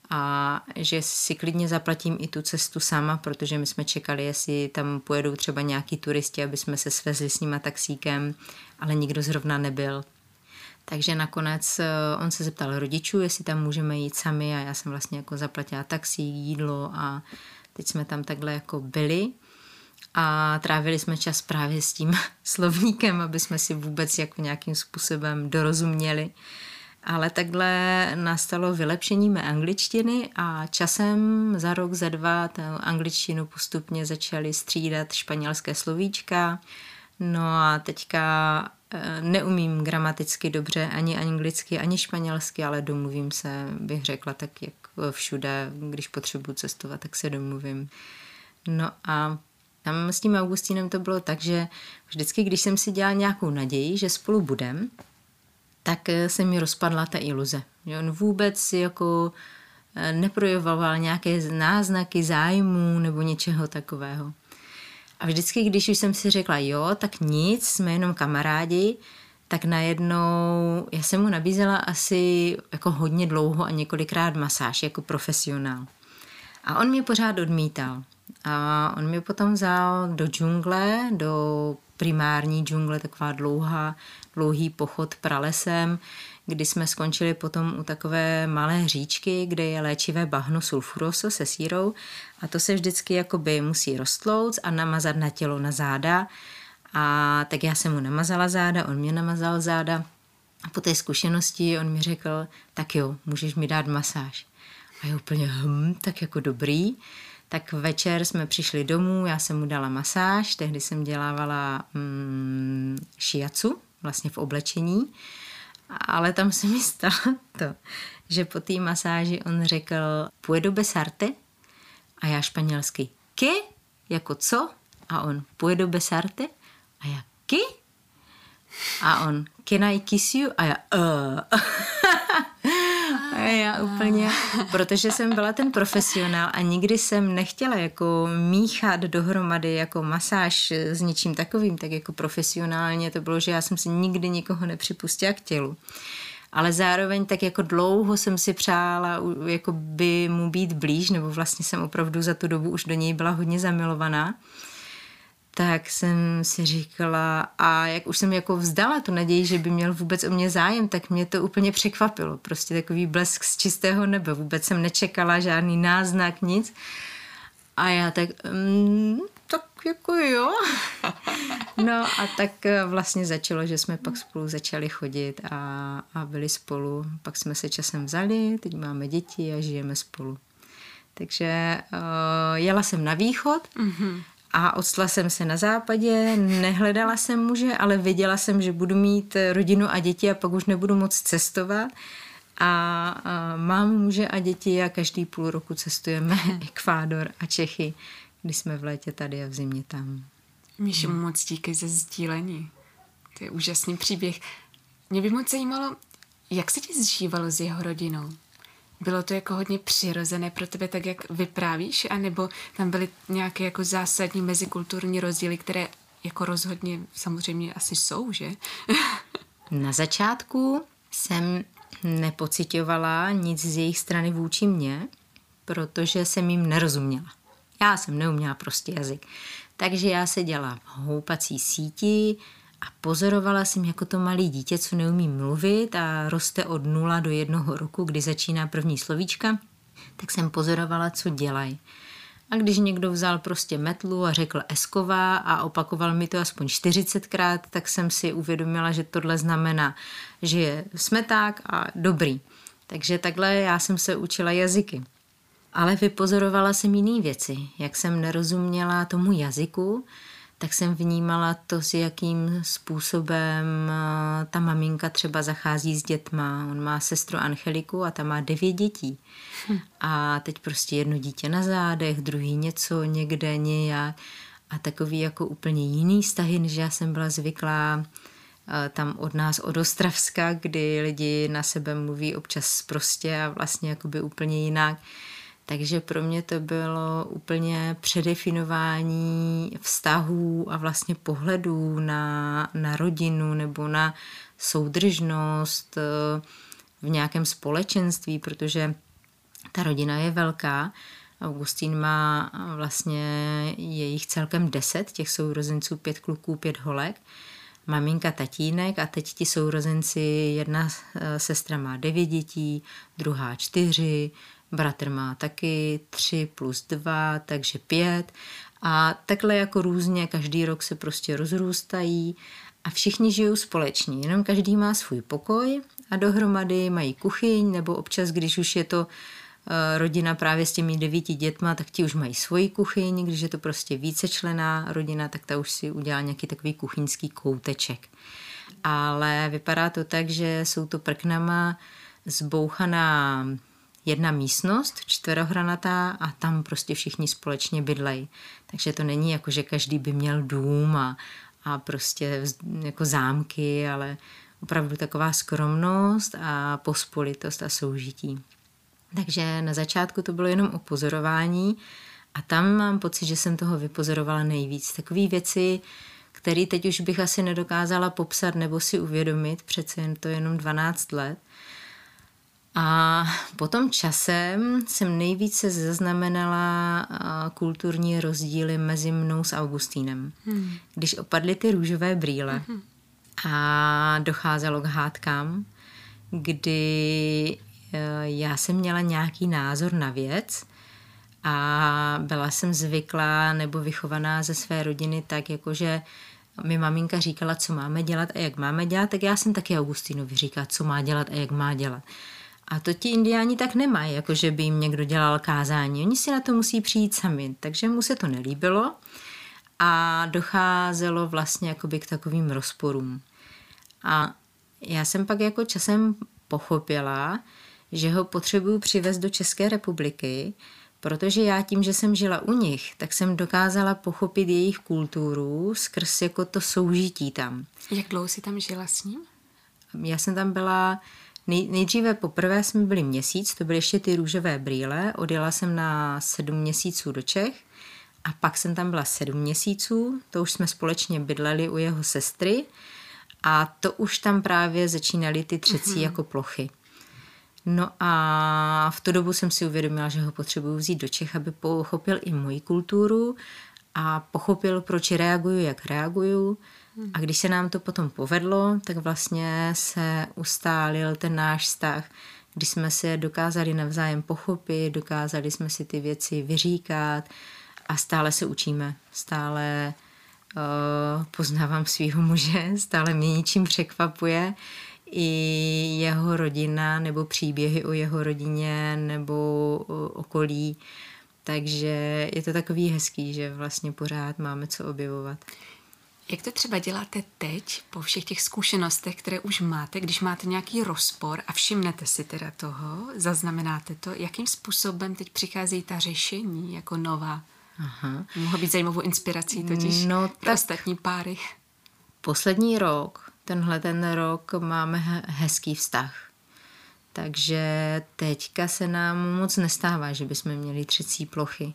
a že si klidně zaplatím i tu cestu sama, protože my jsme čekali, jestli tam pojedou třeba nějaký turisti, aby jsme se svezli s nima taxíkem, ale nikdo zrovna nebyl. Takže nakonec eh, on se zeptal rodičů, jestli tam můžeme jít sami a já jsem vlastně jako zaplatila taxi, jídlo a teď jsme tam takhle jako byli a trávili jsme čas právě s tím <laughs> slovníkem, aby jsme si vůbec jako nějakým způsobem dorozuměli ale takhle nastalo vylepšení mé angličtiny a časem za rok, za dva tu angličtinu postupně začaly střídat španělské slovíčka. No a teďka eh, neumím gramaticky dobře ani anglicky, ani španělsky, ale domluvím se, bych řekla, tak jak všude, když potřebuji cestovat, tak se domluvím. No a tam s tím Augustínem to bylo tak, že vždycky, když jsem si dělala nějakou naději, že spolu budem, tak eh, se mi rozpadla ta iluze. On vůbec jako eh, neprojevoval nějaké náznaky zájmu nebo něčeho takového. A vždycky, když už jsem si řekla, jo, tak nic, jsme jenom kamarádi, tak najednou já jsem mu nabízela asi jako hodně dlouho a několikrát masáž jako profesionál. A on mě pořád odmítal. A on mě potom vzal do džungle, do primární džungle, taková dlouhá, dlouhý pochod pralesem, kdy jsme skončili potom u takové malé říčky, kde je léčivé bahno sulfuroso se sírou a to se vždycky jakoby musí roztlouct a namazat na tělo, na záda. A tak já jsem mu namazala záda, on mě namazal záda a po té zkušenosti on mi řekl, tak jo, můžeš mi dát masáž. A je úplně hm, tak jako dobrý. Tak večer jsme přišli domů, já jsem mu dala masáž, tehdy jsem dělávala mm, šiacu, vlastně v oblečení, ale tam se mi stalo to, že po té masáži on řekl puedo besarte a já španělsky ke, jako co? A on puedo besarte a já ke? A on can I kiss you? A já uh. <laughs> Já úplně, <laughs> protože jsem byla ten profesionál a nikdy jsem nechtěla jako míchat dohromady jako masáž s něčím takovým, tak jako profesionálně to bylo, že já jsem si nikdy nikoho nepřipustila k tělu. Ale zároveň tak jako dlouho jsem si přála jako by mu být blíž, nebo vlastně jsem opravdu za tu dobu už do něj byla hodně zamilovaná tak jsem si říkala, a jak už jsem jako vzdala tu naději, že by měl vůbec o mě zájem, tak mě to úplně překvapilo. Prostě takový blesk z čistého nebe. Vůbec jsem nečekala žádný náznak, nic. A já tak, mm, tak jako jo. <laughs> No a tak eh, vlastně začalo, že jsme pak spolu začali chodit a, a byli spolu. Pak jsme se časem vzali, teď máme děti a žijeme spolu. Takže uh, jela jsem na východ mm-hmm a odstla jsem se na západě, nehledala jsem muže, ale věděla jsem, že budu mít rodinu a děti a pak už nebudu moc cestovat. A, a mám muže a děti a každý půl roku cestujeme <laughs> Ekvádor a Čechy, když jsme v létě tady a v zimě tam. Míšu, hmm. moc díky za sdílení. To je úžasný příběh. Mě by moc zajímalo, jak se ti zžívalo s jeho rodinou? Bylo to jako hodně přirozené pro tebe, tak jak vyprávíš, anebo tam byly nějaké jako zásadní mezikulturní rozdíly, které jako rozhodně samozřejmě asi jsou, že? <laughs> Na začátku jsem nepocitovala nic z jejich strany vůči mně, protože jsem jim nerozuměla. Já jsem neuměla prostě jazyk. Takže já se dělala v houpací síti, a pozorovala jsem jako to malý dítě, co neumí mluvit a roste od nula do jednoho roku, kdy začíná první slovíčka, tak jsem pozorovala, co dělají. A když někdo vzal prostě metlu a řekl esková a opakoval mi to aspoň 40krát, tak jsem si uvědomila, že tohle znamená, že je smeták a dobrý. Takže takhle já jsem se učila jazyky. Ale vypozorovala jsem jiné věci. Jak jsem nerozuměla tomu jazyku, tak jsem vnímala to, s jakým způsobem eh, ta maminka třeba zachází s dětma. On má sestru Angeliku a ta má devět dětí. Hm. A teď prostě jedno dítě na zádech, druhý něco někde nějak a takový jako úplně jiný vztahy, než já jsem byla zvyklá eh, tam od nás, od Ostravska, kdy lidi na sebe mluví občas prostě a vlastně jakoby úplně jinak. Takže pro mě to bylo úplně předefinování vztahů a vlastně pohledů na, na rodinu nebo na soudržnost eh, v nějakém společenství, protože ta rodina je velká. Augustín má vlastně jejich celkem deset, těch sourozenců, pět kluků, pět holek. Maminka, tatínek a teď ti sourozenci, jedna eh, sestra má devět dětí, druhá čtyři, Bratr má taky tři plus dva, takže pět. A takhle jako různě každý rok se prostě rozrůstají a všichni žijou společně, jenom každý má svůj pokoj a dohromady mají kuchyň, nebo občas, když už je to eh, rodina právě s těmi devíti dětma, tak ti už mají svoji kuchyň, když je to prostě vícečlená rodina, tak ta už si udělá nějaký takový kuchyňský kouteček. Ale vypadá to tak, že jsou to prknama zbouchaná jedna místnost, čtverohranatá a tam prostě všichni společně bydlejí. Takže to není jako, že každý by měl dům a, a prostě jako zámky, ale opravdu taková skromnost a pospolitost a soužití. Takže na začátku to bylo jenom o pozorování a tam mám pocit, že jsem toho vypozorovala nejvíc. Takové věci, které teď už bych asi nedokázala popsat nebo si uvědomit, přece jen to jenom 12 let. A potom časem jsem nejvíce zaznamenala kulturní rozdíly mezi mnou s Augustínem. Hmm. Když opadly ty růžové brýle hmm. a docházelo k hádkám, kdy e, já jsem měla nějaký názor na věc a byla jsem zvyklá nebo vychovaná ze své rodiny tak, jakože mi maminka říkala, co máme dělat a jak máme dělat, tak já jsem taky Augustinovi říkala, co má dělat a jak má dělat. A to ti indiáni tak nemají, jako že by jim někdo dělal kázání. Oni si na to musí přijít sami, takže mu se to nelíbilo a docházelo vlastně jakoby k takovým rozporům. A já jsem pak jako časem pochopila, že ho potřebuju přivést do České republiky, protože já tím, že jsem žila u nich, tak jsem dokázala pochopit jejich kulturu skrz jako to soužití tam. Jak dlouho jsi tam žila s ním? Já jsem tam byla Nej, nejdříve poprvé jsme byli měsíc, to byly ještě ty růžové brýle, odjela jsem na sedm měsíců do Čech a pak jsem tam byla sedm měsíců, to už jsme společně bydleli u jeho sestry a to už tam právě začínaly ty třecí mm-hmm. jako plochy. No a v tu dobu jsem si uvědomila, že ho potřebuji vzít do Čech, aby pochopil i moji kulturu a pochopil, proč reaguju, jak reaguju. A když se nám to potom povedlo, tak vlastně se ustálil ten náš vztah, když jsme se dokázali navzájem pochopit, dokázali jsme si ty věci vyříkat a stále se učíme, stále uh, poznávám svého muže, <laughs> stále mě ničím překvapuje i jeho rodina nebo příběhy o jeho rodině nebo okolí. Takže je to takový hezký, že vlastně pořád máme co objevovat. Jak to třeba děláte teď, po všech těch zkušenostech, které už máte, když máte nějaký rozpor a všimnete si teda toho, zaznamenáte to, jakým způsobem teď přichází ta řešení jako nová? Aha. Mohlo být zajímavou inspirací totiž no, pro ostatní páry. Poslední rok, tenhle ten rok máme hezký vztah. Takže teďka se nám moc nestává, že bychom měli třecí plochy.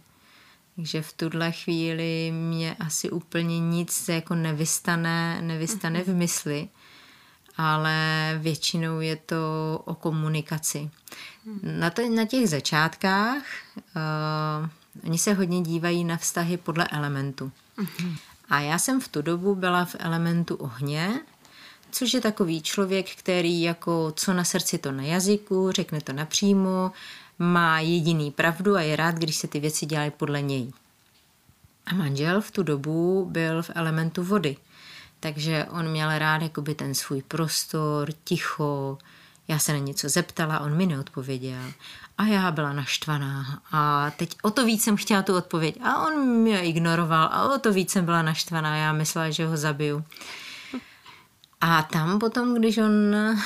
Takže v tuhle chvíli mě asi úplně nic jako nevystane, nevystane v mhm. mysli, ale většinou je to o komunikaci. Na, to, na těch začátkách uh, oni se hodně dívají na vztahy podle elementu. Mhm. A já jsem v tu dobu byla v elementu ohně, což je takový člověk, který jako co na srdci, to na jazyku, řekne to napřímo, má jediný pravdu a je rád, když se ty věci dělají podle něj. A manžel v tu dobu byl v elementu vody, takže on měl rád jakoby ten svůj prostor, ticho, já se na něco zeptala, on mi neodpověděl. A já byla naštvaná. A teď o to víc jsem chtěla tu odpověď. A on mě ignoroval a o to víc jsem byla naštvaná. Já myslela, že ho zabiju. A tam potom, když on, eh,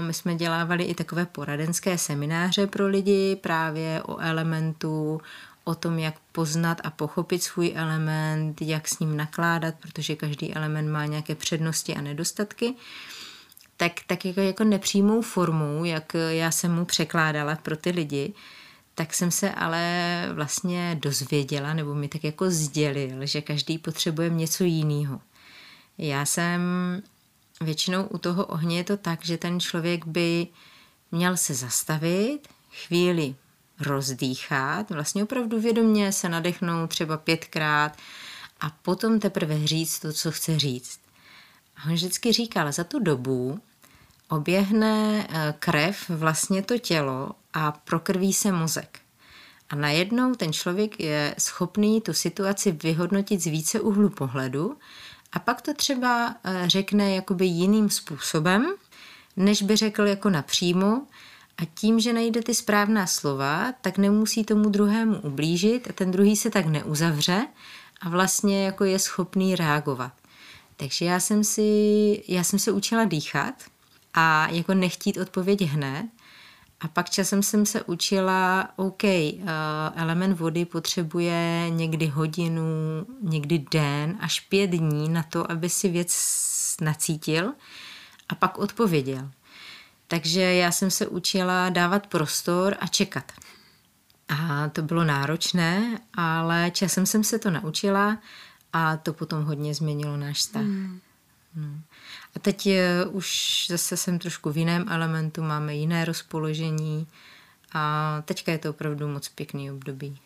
my jsme dělávali i takové poradenské semináře pro lidi právě o elementu, o tom, jak poznat a pochopit svůj element, jak s ním nakládat, protože každý element má nějaké přednosti a nedostatky, tak, tak jako, jako nepřímou formou, jak já jsem mu překládala pro ty lidi, tak jsem se ale vlastně dozvěděla, nebo mi tak jako sdělil, že každý potřebuje něco jiného. Já jsem většinou u toho ohně je to tak, že ten člověk by měl se zastavit, chvíli rozdýchat, vlastně opravdu vědomě se nadechnout třeba pětkrát a potom teprve říct to, co chce říct. A on vždycky říkal, za tu dobu oběhne eh, krev vlastně to tělo a prokrví se mozek. A najednou ten člověk je schopný tu situaci vyhodnotit z více úhlu pohledu a pak to třeba eh, řekne jakoby jiným způsobem, než by řekl jako napřímo. A tím, že najde ty správná slova, tak nemusí tomu druhému ublížit a ten druhý se tak neuzavře a vlastně jako je schopný reagovat. Takže já jsem, si, já jsem se učila dýchat a jako nechtít odpověď hned A pak časem jsem se učila, OK, uh, element vody potřebuje někdy hodinu, někdy den, až pět dní na to, aby si věc nacítil a pak odpověděl. Takže já jsem se učila dávat prostor a čekat. A to bylo náročné, ale časem jsem se to naučila a to potom hodně změnilo náš vztah. Hmm. No. A teď je, už zase jsem trošku v jiném elementu, máme jiné rozpoložení a teďka je to opravdu moc pěkný období.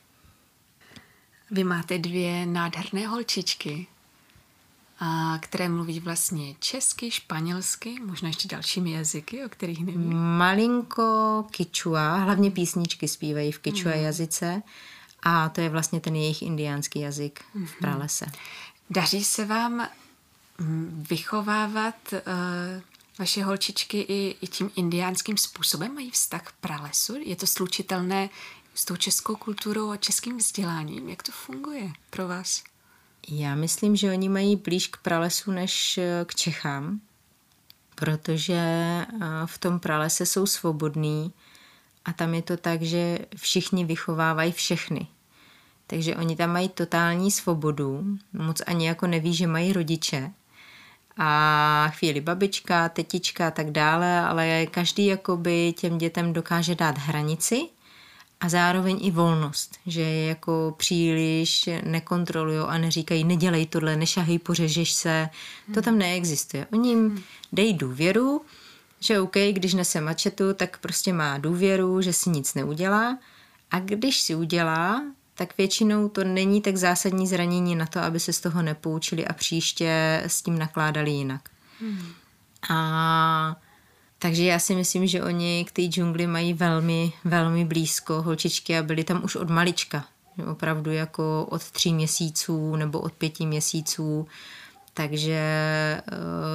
Vy máte dvě nádherné holčičky, a které mluví vlastně česky, španělsky, možná ještě dalšími jazyky, o kterých nevím. Malinko kičua, hlavně písničky zpívají v kičua mm. jazyce a to je vlastně ten jejich indiánský jazyk mm-hmm. v mhm. pralese. Daří se vám vychovávat uh, vaše holčičky i, i tím indiánským způsobem? Mají vztah k pralesu? Je to slučitelné s tou českou kulturou a českým vzděláním? Jak to funguje pro vás? Já myslím, že oni mají blíž k pralesu než eh, k Čechám, protože eh, v tom pralese jsou svobodní a tam je to tak, že všichni vychovávají všechny. Takže oni tam mají totální svobodu, moc ani jako neví, že mají rodiče. A chvíli babička, tetička a tak dále, ale každý jakoby těm dětem dokáže dát hranici a zároveň i volnost, že je jako příliš nekontrolují a neříkají, nedělej tohle, nešahej, pořežeš se. Hmm. To tam neexistuje. Oni jim hmm. dej důvěru, že OK, když nese mačetu, tak prostě má důvěru, že si nic neudělá a když si udělá, tak většinou to není tak zásadní zranění na to, aby se z toho nepoučili a příště s tím nakládali jinak. Hmm. A takže já si myslím, že oni k té džungli mají velmi, velmi blízko holčičky a byly tam už od malička. Opravdu jako od tří měsíců nebo od pěti měsíců. Takže eh,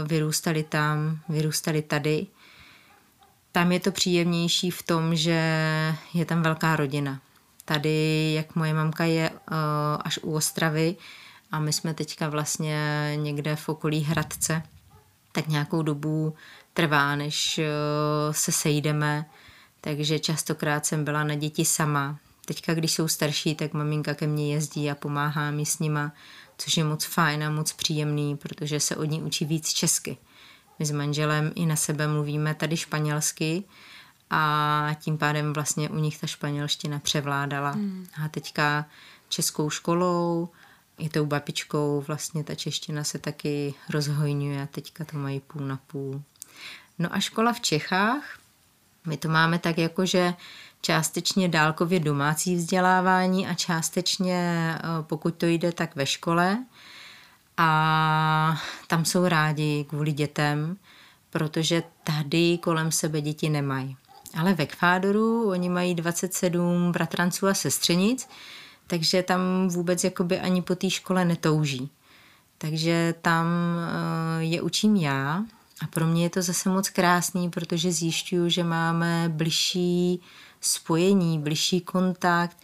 vyrůstali tam, vyrůstali tady. Tam je to příjemnější v tom, že je tam velká rodina. Tady, jak moje mamka je eh, až u Ostravy a my jsme teďka vlastně někde v okolí Hradce, tak nějakou dobu trvá, než eh, se sejdeme, takže častokrát jsem byla na děti sama. Teďka, když jsou starší, tak maminka ke mně jezdí a pomáhá mi s nima, což je moc fajn a moc příjemný, protože se od ní učí víc česky. My s manželem i na sebe mluvíme tady španělsky a tím pádem vlastně u nich ta španělština převládala. Hmm. A teďka českou školou, i tou babičkou vlastně ta čeština se taky rozhojňuje a teďka to mají půl na půl. No a škola v Čechách, my to máme tak jako, že částečně dálkově domácí vzdělávání a částečně, eh, pokud to jde, tak ve škole. A tam jsou rádi kvůli dětem, protože tady kolem sebe děti nemají. Ale v Ekvádoru oni mají 27 bratranců a sestřenic, takže tam vůbec jakoby ani po té škole netouží. Takže tam eh, je učím já a pro mě je to zase moc krásný, protože zjišťuju, že máme bližší spojení, bližší kontakt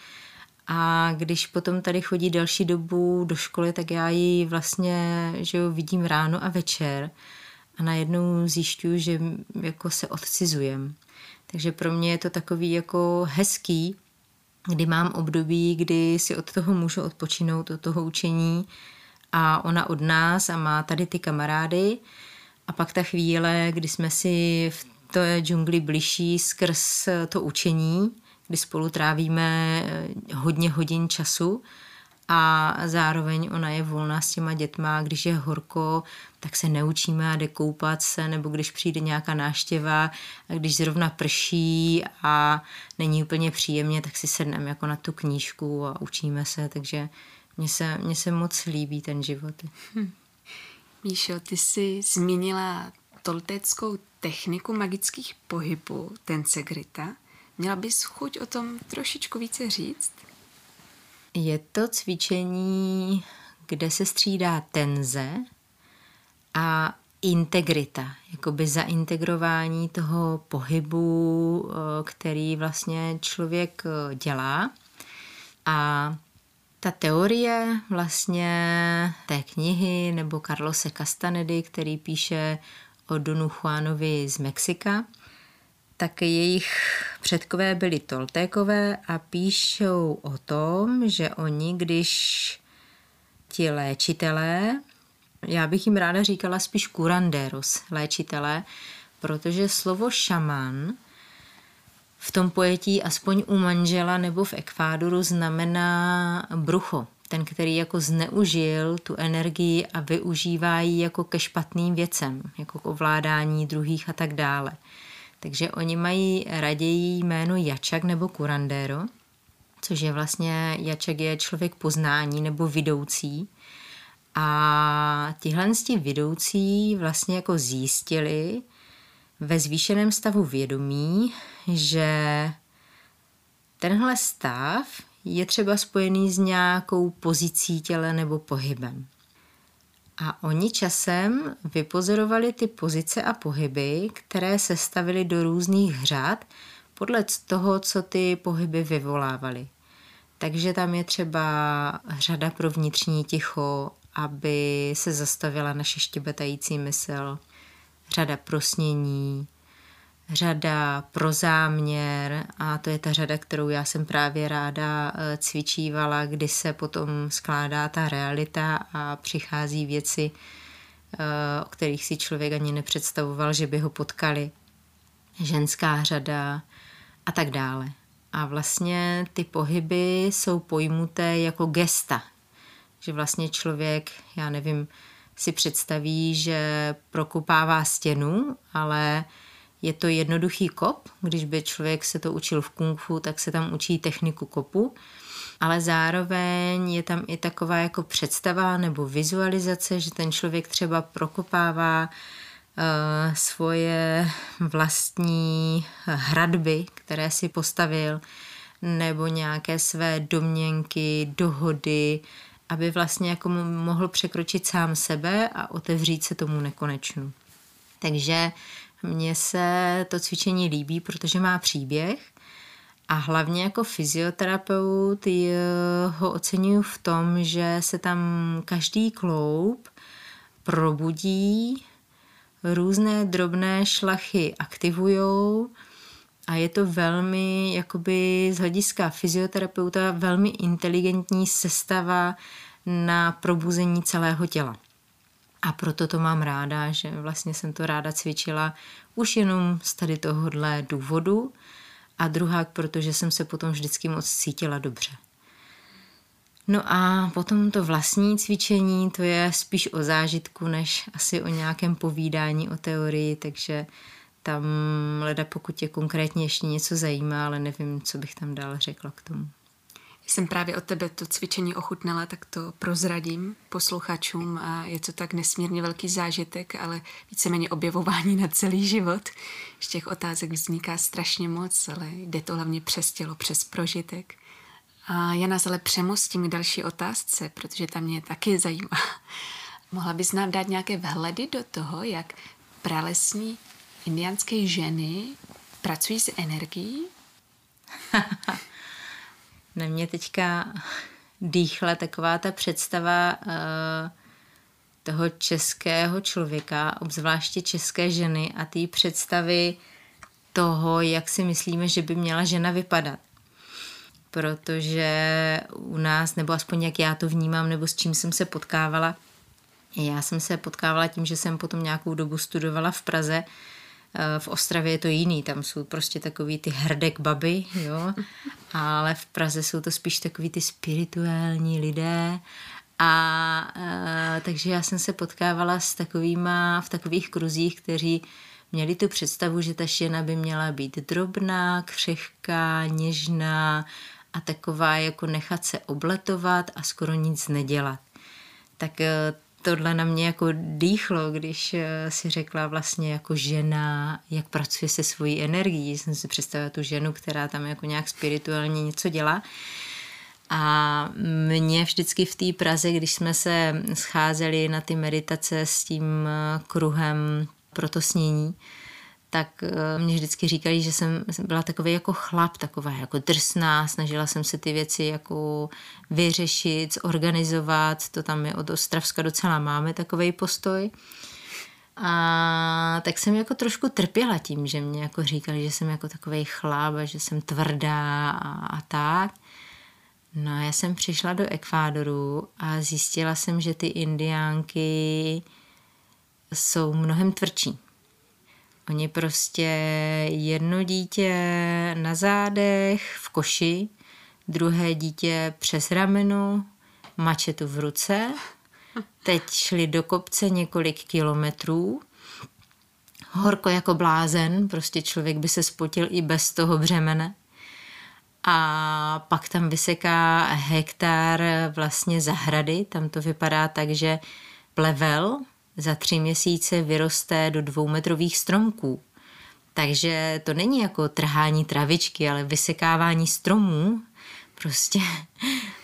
a když potom tady chodí další dobu do školy, tak já ji vlastně že jo, vidím ráno a večer a najednou zjišťuju, že jako se odcizujem. Takže pro mě je to takový jako hezký, kdy mám období, kdy si od toho můžu odpočinout, od toho učení. A ona od nás a má tady ty kamarády. A pak ta chvíle, kdy jsme si v té džungli bližší skrz to učení, kdy spolu trávíme eh, hodně hodin času a zároveň ona je volná s těma dětma, když je horko, tak se neučíme a jde koupat se, nebo když přijde nějaká náštěva a když zrovna prší a není úplně příjemně, tak si sedneme jako na tu knížku a učíme se, takže mně se, mně se moc líbí ten život. Hm. Míšo, ty jsi zmínila toltéckou techniku magických pohybů, tensegrita. Měla bys chuť o tom trošičku více říct? Je to cvičení, kde se střídá tenze a integrita, jakoby zaintegrování toho pohybu, eh, který vlastně člověk eh, dělá. A ta teorie vlastně té knihy nebo Carlose Castanedy, který píše o Donu Juanovi z Mexika, tak jejich předkové byli Toltékové a píšou o tom, že oni, když ti léčitelé, já bych jim ráda říkala spíš kuranderos, léčitelé, protože slovo šaman v tom pojetí aspoň u manžela nebo v Ekvádoru znamená brucho. Ten, který jako zneužil tu energii a využívá ji jako ke špatným věcem, jako k ovládání druhých a tak dále. Takže oni mají raději jméno Jačak nebo Kurandero, což je vlastně, Jačak je člověk poznání nebo vidoucí. A tihle vidoucí vlastně jako zjistili ve zvýšeném stavu vědomí, že tenhle stav je třeba spojený s nějakou pozicí těla nebo pohybem. A oni časem vypozorovali ty pozice a pohyby, které se stavily do různých řad podle toho, co ty pohyby vyvolávaly. Takže tam je třeba řada pro vnitřní ticho, aby se zastavila naše štěbetající mysl, řada pro snění, řada pro záměr a to je ta řada, kterou já jsem právě ráda eh, cvičívala, kdy se potom skládá ta realita a přichází věci, eh, o kterých si člověk ani nepředstavoval, že by ho potkali. Ženská řada a tak dále. A vlastně ty pohyby jsou pojmuté jako gesta. Že vlastně člověk, já nevím, si představí, že prokopává stěnu, ale je to jednoduchý kop, když by člověk se to učil v kung fu, tak se tam učí techniku kopu, ale zároveň je tam i taková jako představa nebo vizualizace, že ten člověk třeba prokopává uh, svoje vlastní hradby, které si postavil, nebo nějaké své domněnky, dohody, aby vlastně jako mohl překročit sám sebe a otevřít se tomu nekonečnu. Takže mně se to cvičení líbí, protože má příběh a hlavně jako fyzioterapeut ho oceňuji v tom, že se tam každý kloub probudí, různé drobné šlachy aktivujou a je to velmi, jakoby z hlediska fyzioterapeuta, velmi inteligentní sestava na probuzení celého těla. A proto to mám ráda, že vlastně jsem to ráda cvičila už jenom z tady tohohle důvodu a druhá, protože jsem se potom vždycky moc cítila dobře. No a potom to vlastní cvičení, to je spíš o zážitku, než asi o nějakém povídání o teorii, takže tam leda pokud tě konkrétně ještě něco zajímá, ale nevím, co bych tam dál řekla k tomu jsem právě od tebe to cvičení ochutnala, tak to prozradím posluchačům a je to tak nesmírně velký zážitek, ale víceméně objevování na celý život. Z těch otázek vzniká strašně moc, ale jde to hlavně přes tělo, přes prožitek. A já nás ale přemostím k další otázce, protože tam mě taky zajímá. <laughs> Mohla bys nám dát nějaké vhledy do toho, jak pralesní indiánské ženy pracují s energií? <laughs> na mě teďka dýchla taková ta představa uh, toho českého člověka, obzvláště české ženy a té představy toho, jak si myslíme, že by měla žena vypadat. Protože u nás, nebo aspoň jak já to vnímám, nebo s čím jsem se potkávala, já jsem se potkávala tím, že jsem potom nějakou dobu studovala v Praze, v Ostravě je to jiný, tam jsou prostě takový ty hrdek baby, jo, <laughs> ale v Praze jsou to spíš takový ty spirituální lidé a, a takže já jsem se potkávala s takovýma, v takových kruzích, kteří měli tu představu, že ta žena by měla být drobná, křehká, něžná a taková jako nechat se obletovat a skoro nic nedělat. Tak e, tohle na mě jako dýchlo, když eh, si řekla vlastně jako žena, jak pracuje se svojí energií. Jsem si představila tu ženu, která tam jako nějak spirituálně něco dělá. A mě vždycky v té Praze, když jsme se scházeli na ty meditace s tím eh, kruhem pro to snění, tak eh, mě vždycky říkali, že jsem byla takový jako chlap, taková jako drsná, snažila jsem se ty věci jako vyřešit, zorganizovat, to tam my od Ostravska docela máme takový postoj. a tak jsem jako trošku trpěla tím, že mě jako říkali, že jsem jako takový chlap a že jsem tvrdá a, a tak. No a já jsem přišla do Ekvádoru a zjistila jsem, že ty indiánky jsou mnohem tvrdší. Oni prostě jedno dítě na zádech, v koši, druhé dítě přes rameno, mačetu v ruce. Teď šli do kopce několik kilometrů. Horko jako blázen, prostě člověk by se spotil i bez toho břemene a pak tam vyseká hektar vlastně zahrady, tam to vypadá tak, že plevel za tři měsíce vyroste do dvoumetrových stromků. Takže to není jako trhání travičky, ale vysekávání stromů prostě.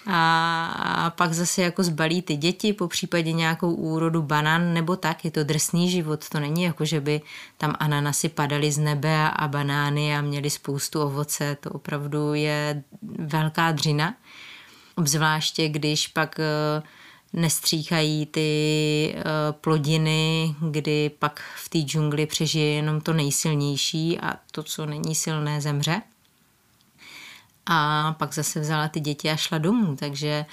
A, a pak zase jako zbalí ty děti, po případě nějakou úrodu banán nebo tak, je to drsný život, to není jako, že by tam ananasy padaly z nebe a, banány a měli spoustu ovoce, to opravdu je velká dřina. Obzvláště, když pak eh, nestříkají ty eh, plodiny, kdy pak v té džungli přežije jenom to nejsilnější a to, co není silné, zemře. A pak zase vzala ty děti a šla domů, takže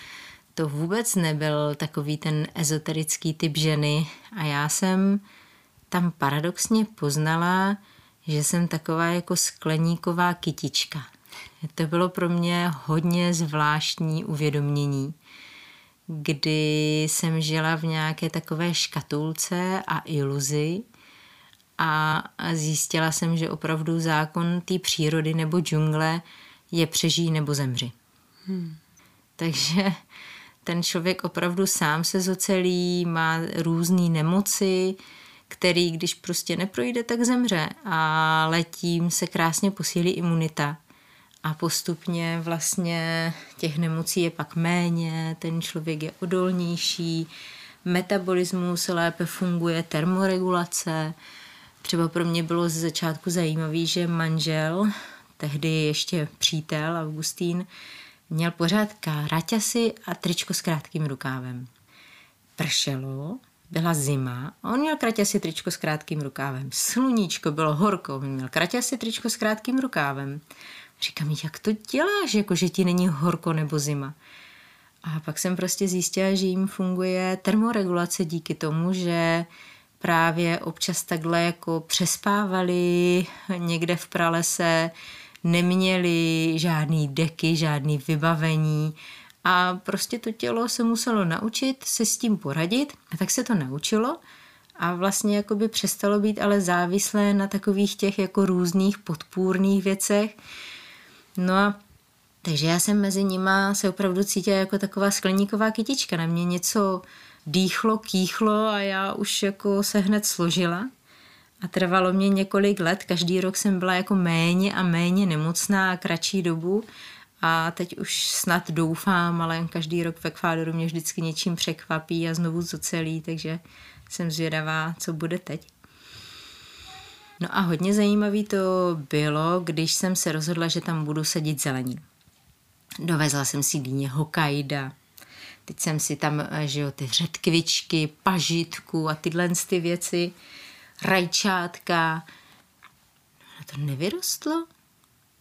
to vůbec nebyl takový ten ezoterický typ ženy. A já jsem tam paradoxně poznala, že jsem taková jako skleníková kytička. To bylo pro mě hodně zvláštní uvědomění, kdy jsem žila v nějaké takové škatulce a iluzi a zjistila jsem, že opravdu zákon té přírody nebo džungle je přežij nebo zemři. Hmm. Takže ten člověk opravdu sám se zocelí, má různé nemoci, který, když prostě neprojde, tak zemře. Ale tím se krásně posílí imunita. A postupně vlastně těch nemocí je pak méně, ten člověk je odolnější, metabolismus lépe funguje, termoregulace. Třeba pro mě bylo ze začátku zajímavé, že manžel tehdy ještě přítel Augustín, měl pořád raťasy a tričko s krátkým rukávem. Pršelo, byla zima a on měl kraťasy tričko s krátkým rukávem. Sluníčko bylo horko, on měl kraťasy tričko s krátkým rukávem. Říkám, jak to děláš, jako že ti není horko nebo zima? A pak jsem prostě zjistila, že jim funguje termoregulace díky tomu, že právě občas takhle jako přespávali někde v pralese, neměli žádný deky, žádný vybavení a prostě to tělo se muselo naučit se s tím poradit a tak se to naučilo a vlastně jako by přestalo být ale závislé na takových těch jako různých podpůrných věcech. No a takže já jsem mezi nima se opravdu cítila jako taková skleníková kytička. Na mě něco dýchlo, kýchlo a já už jako se hned složila. A trvalo mě několik let, každý rok jsem byla jako méně a méně nemocná a kratší dobu a teď už snad doufám, ale každý rok v Ekvádoru mě vždycky něčím překvapí a znovu zocelí, takže jsem zvědavá, co bude teď. No a hodně zajímavý to bylo, když jsem se rozhodla, že tam budu sadit zeleninu. Dovezla jsem si dýně Hokkaida, teď jsem si tam, že jo, ty řetkvičky, pažitku a tyhle ty věci rajčátka. No to nevyrostlo?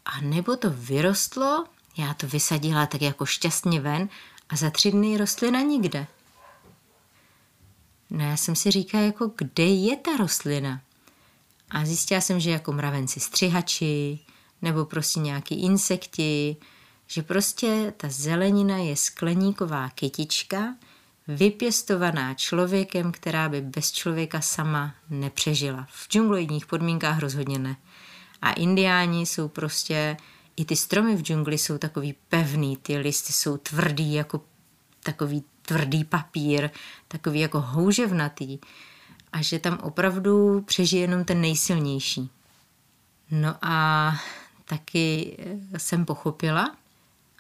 A nebo to vyrostlo, já to vysadila tak jako šťastně ven a za tři dny rostlina nikde. No já jsem si říkala, jako kde je ta rostlina? A zjistila jsem, že jako mravenci střihači, nebo prostě nějaký insekti, že prostě ta zelenina je skleníková kytička, vypěstovaná člověkem, která by bez člověka sama nepřežila. V džungloidních podmínkách rozhodně ne. A indiáni jsou prostě, i ty stromy v džungli jsou takový pevný, ty listy jsou tvrdý jako takový tvrdý papír, takový jako houževnatý. A že tam opravdu přežije jenom ten nejsilnější. No a taky jsem pochopila,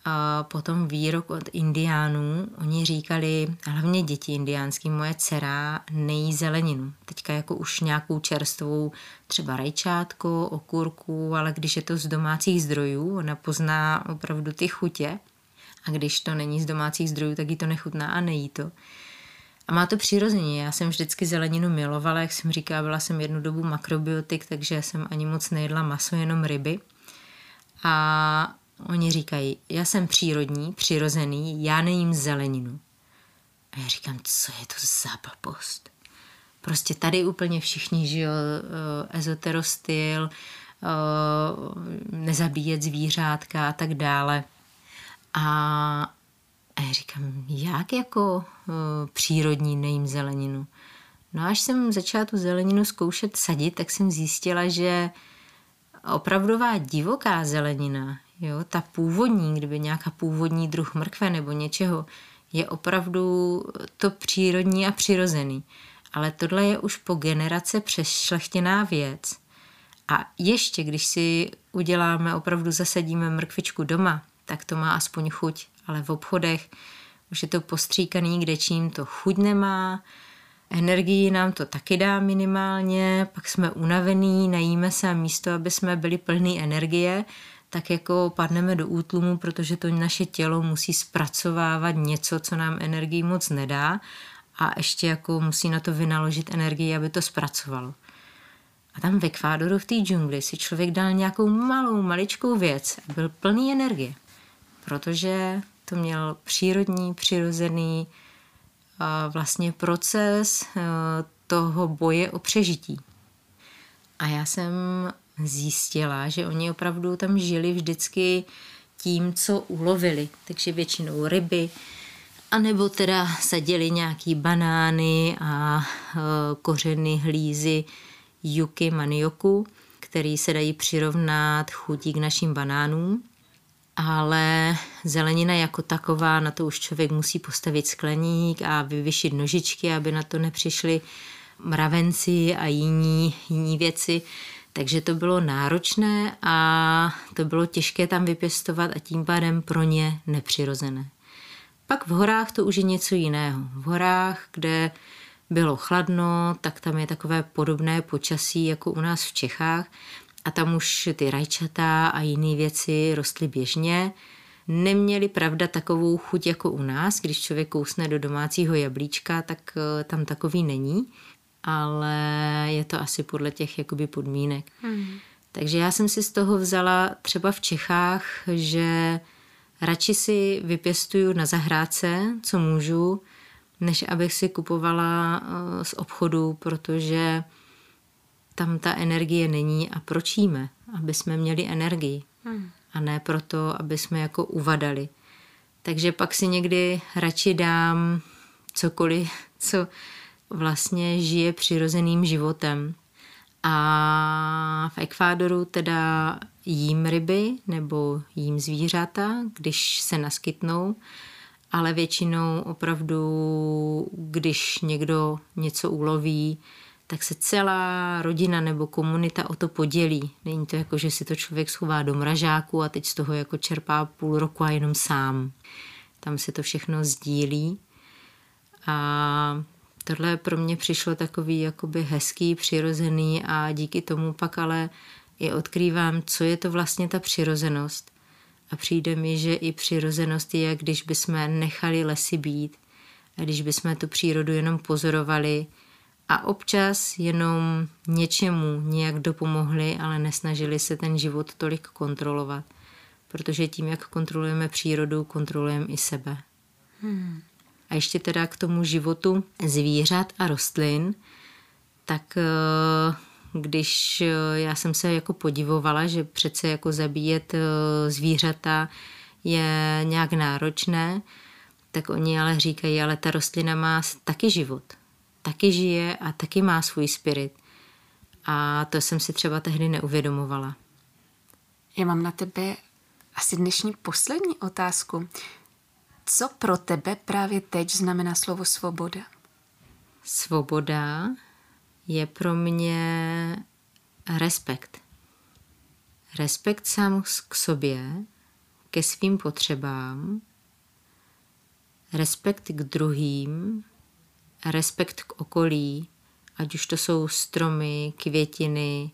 a potom výrok od indiánů, oni říkali, hlavně děti indiánský, moje dcera nejí zeleninu. Teďka jako už nějakou čerstvou, třeba rajčátko, okurku, ale když je to z domácích zdrojů, ona pozná opravdu ty chutě. A když to není z domácích zdrojů, tak jí to nechutná a nejí to. A má to přirozeně. Já jsem vždycky zeleninu milovala, jak jsem říkala, byla jsem jednu dobu makrobiotik, takže jsem ani moc nejedla maso, jenom ryby. A oni říkají, já jsem přírodní, přirozený, já nejím zeleninu. A já říkám, co je to za blbost? Prostě tady úplně všichni, že jo, eh, ezoterostyl, eh, nezabíjet zvířátka a tak dále. A a já říkám, jak jako uh, přírodní nejím zeleninu? No až jsem začala tu zeleninu zkoušet sadit, tak jsem zjistila, že opravdová divoká zelenina, jo, ta původní, kdyby nějaká původní druh mrkve nebo něčeho, je opravdu to přírodní a přirozený. Ale tohle je už po generace přešlechtěná věc. A ještě, když si uděláme, opravdu zasadíme mrkvičku doma, tak to má aspoň chuť ale v obchodech už je to postříkaný, kde čím to chuť nemá, energii nám to taky dá minimálně, pak jsme unavený, najíme se a místo, aby jsme byli plný energie, tak jako padneme do útlumu, protože to naše tělo musí zpracovávat něco, co nám energii moc nedá a ještě jako musí na to vynaložit energii, aby to zpracovalo. A tam v Ekvádoru v té džungli si člověk dal nějakou malou, maličkou věc a byl plný energie, protože to měl přírodní, přirozený vlastně proces e, toho boje o přežití. A já jsem zjistila, že oni opravdu tam žili vždycky tím, co ulovili. Takže většinou ryby, anebo teda sadili nějaký banány a e, kořeny hlízy juky manioku, který se dají přirovnat chutí k našim banánům ale zelenina jako taková, na to už člověk musí postavit skleník a vyvyšit nožičky, aby na to nepřišli mravenci a jiní, jiní věci. Takže to bylo náročné a to bylo těžké tam vypěstovat a tím pádem pro ně nepřirozené. Pak v horách to už je něco jiného. V horách, kde bylo chladno, tak tam je takové podobné počasí jako u nás v Čechách a tam už ty rajčata a jiné věci rostly běžně. Neměli pravda takovou chuť jako u nás, když člověk kousne do domácího jablíčka, tak eh, tam takový není, ale je to asi podle těch jakoby podmínek. Hmm. Takže já jsem si z toho vzala třeba v Čechách, že radši si vypěstuju na zahrádce, co můžu, než abych si kupovala eh, z obchodu, protože tam ta energie není a proč jíme? Aby jsme měli energii hmm. a ne proto, aby jsme jako uvadali. Takže pak si někdy radši dám cokoliv, co vlastně žije přirozeným životem. A v Ekvádoru teda jím ryby nebo jím zvířata, když se naskytnou, ale většinou opravdu, když někdo něco uloví, tak se celá rodina nebo komunita o to podělí. Není to jako, že si to člověk schová do mražáku a teď z toho jako čerpá půl roku a jenom sám. Tam se to všechno sdílí. A tohle pro mě přišlo takový jakoby hezký, přirozený a díky tomu pak ale i odkrývám, co je to vlastně ta přirozenost. A přijde mi, že i přirozenost je, když bychom nechali lesy být a když bychom tu přírodu jenom pozorovali, a občas jenom něčemu nějak dopomohli, ale nesnažili se ten život tolik kontrolovat. Protože tím, jak kontrolujeme přírodu, kontrolujeme i sebe. Hmm. A ještě teda k tomu životu zvířat a rostlin, tak eh, když eh, já jsem se jako podivovala, že přece jako zabíjet eh, zvířata je nějak náročné, tak oni ale říkají, ale ta rostlina má taky život taky žije a taky má svůj spirit. A to jsem si třeba tehdy neuvědomovala. Já mám na tebe asi dnešní poslední otázku. Co pro tebe právě teď znamená slovo svoboda? Svoboda je pro mě respekt. Respekt sám k sobě, ke svým potřebám, respekt k druhým, respekt k okolí, ať už to jsou stromy, květiny.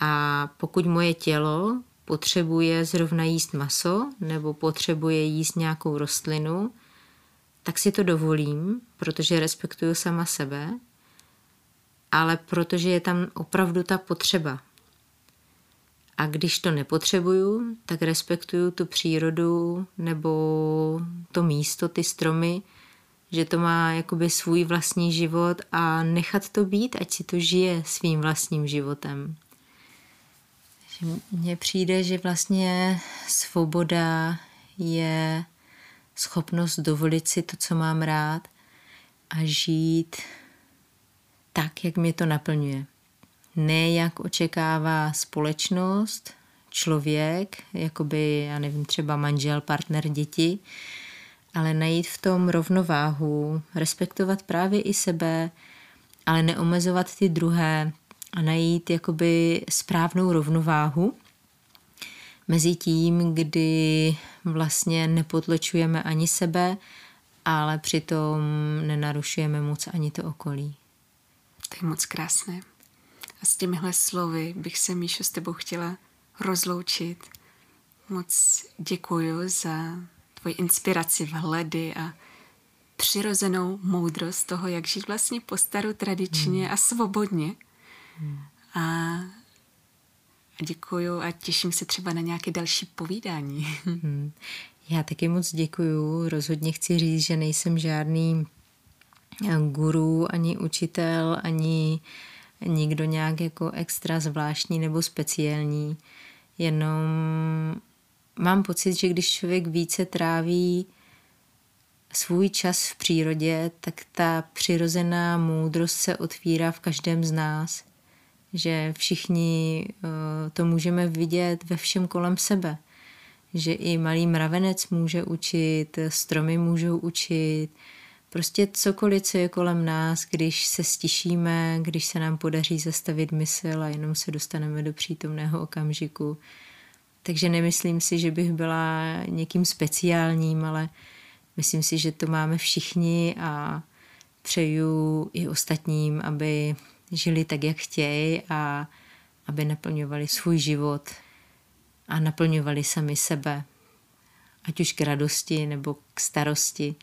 A pokud moje tělo potřebuje zrovna jíst maso nebo potřebuje jíst nějakou rostlinu, tak si to dovolím, protože respektuju sama sebe, ale protože je tam opravdu ta potřeba. A když to nepotřebuju, tak respektuju tu přírodu nebo to místo, ty stromy, že to má jakoby svůj vlastní život a nechat to být, ať si to žije svým vlastním životem. Mně přijde, že vlastně svoboda je schopnost dovolit si to, co mám rád a žít tak, jak mě to naplňuje. Ne jak očekává společnost, člověk, jakoby, já nevím, třeba manžel, partner, děti, ale najít v tom rovnováhu, respektovat právě i sebe, ale neomezovat ty druhé a najít jakoby správnou rovnováhu mezi tím, kdy vlastně nepotlačujeme ani sebe, ale přitom nenarušujeme moc ani to okolí. To je moc krásné. A s těmihle slovy bych se, Míšo, s tebou chtěla rozloučit. Moc děkuji za tvoji inspiraci, vhledy a přirozenou moudrost toho, jak žít vlastně po staru tradičně hmm. a svobodně. Hmm. A, a děkuju a těším se třeba na nějaké další povídání. <laughs> Hmm. Já taky moc děkuju. Rozhodně chci říct, že nejsem žádný eh, guru, ani učitel, ani nikdo nějak jako extra zvláštní nebo speciální. Jenom mám pocit, že když člověk více tráví svůj čas v přírodě, tak ta přirozená moudrost se otvírá v každém z nás. Že všichni eh, to můžeme vidět ve všem kolem sebe. Že i malý mravenec může učit, stromy můžou učit, prostě cokoliv, co je kolem nás, když se stišíme, když se nám podaří zastavit mysl a jenom se dostaneme do přítomného okamžiku, takže nemyslím si, že bych byla někým speciálním, ale myslím si, že to máme všichni a přeju i ostatním, aby žili tak, jak chtějí a aby naplňovali svůj život a naplňovali sami sebe, ať už k radosti nebo k starosti,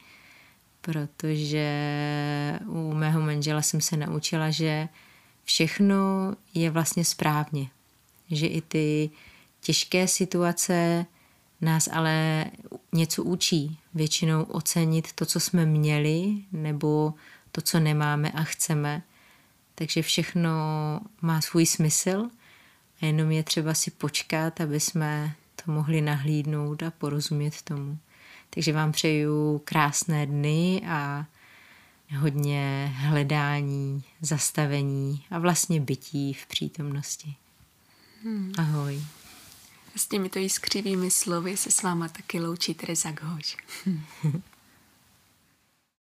protože u mého manžela jsem se naučila, že všechno je vlastně správně, že i ty Těžké situace nás ale něco učí. Většinou ocenit to, co jsme měli, nebo to, co nemáme a chceme. Takže všechno má svůj smysl a jenom je třeba si počkat, aby jsme to mohli nahlídnout a porozumět tomu. Takže vám přeju krásné dny a hodně hledání, zastavení a vlastně bytí v přítomnosti. Hmm. Ahoj. S těmito jiskřivými slovy se s váma taky loučí Teresa Ghoš. <laughs>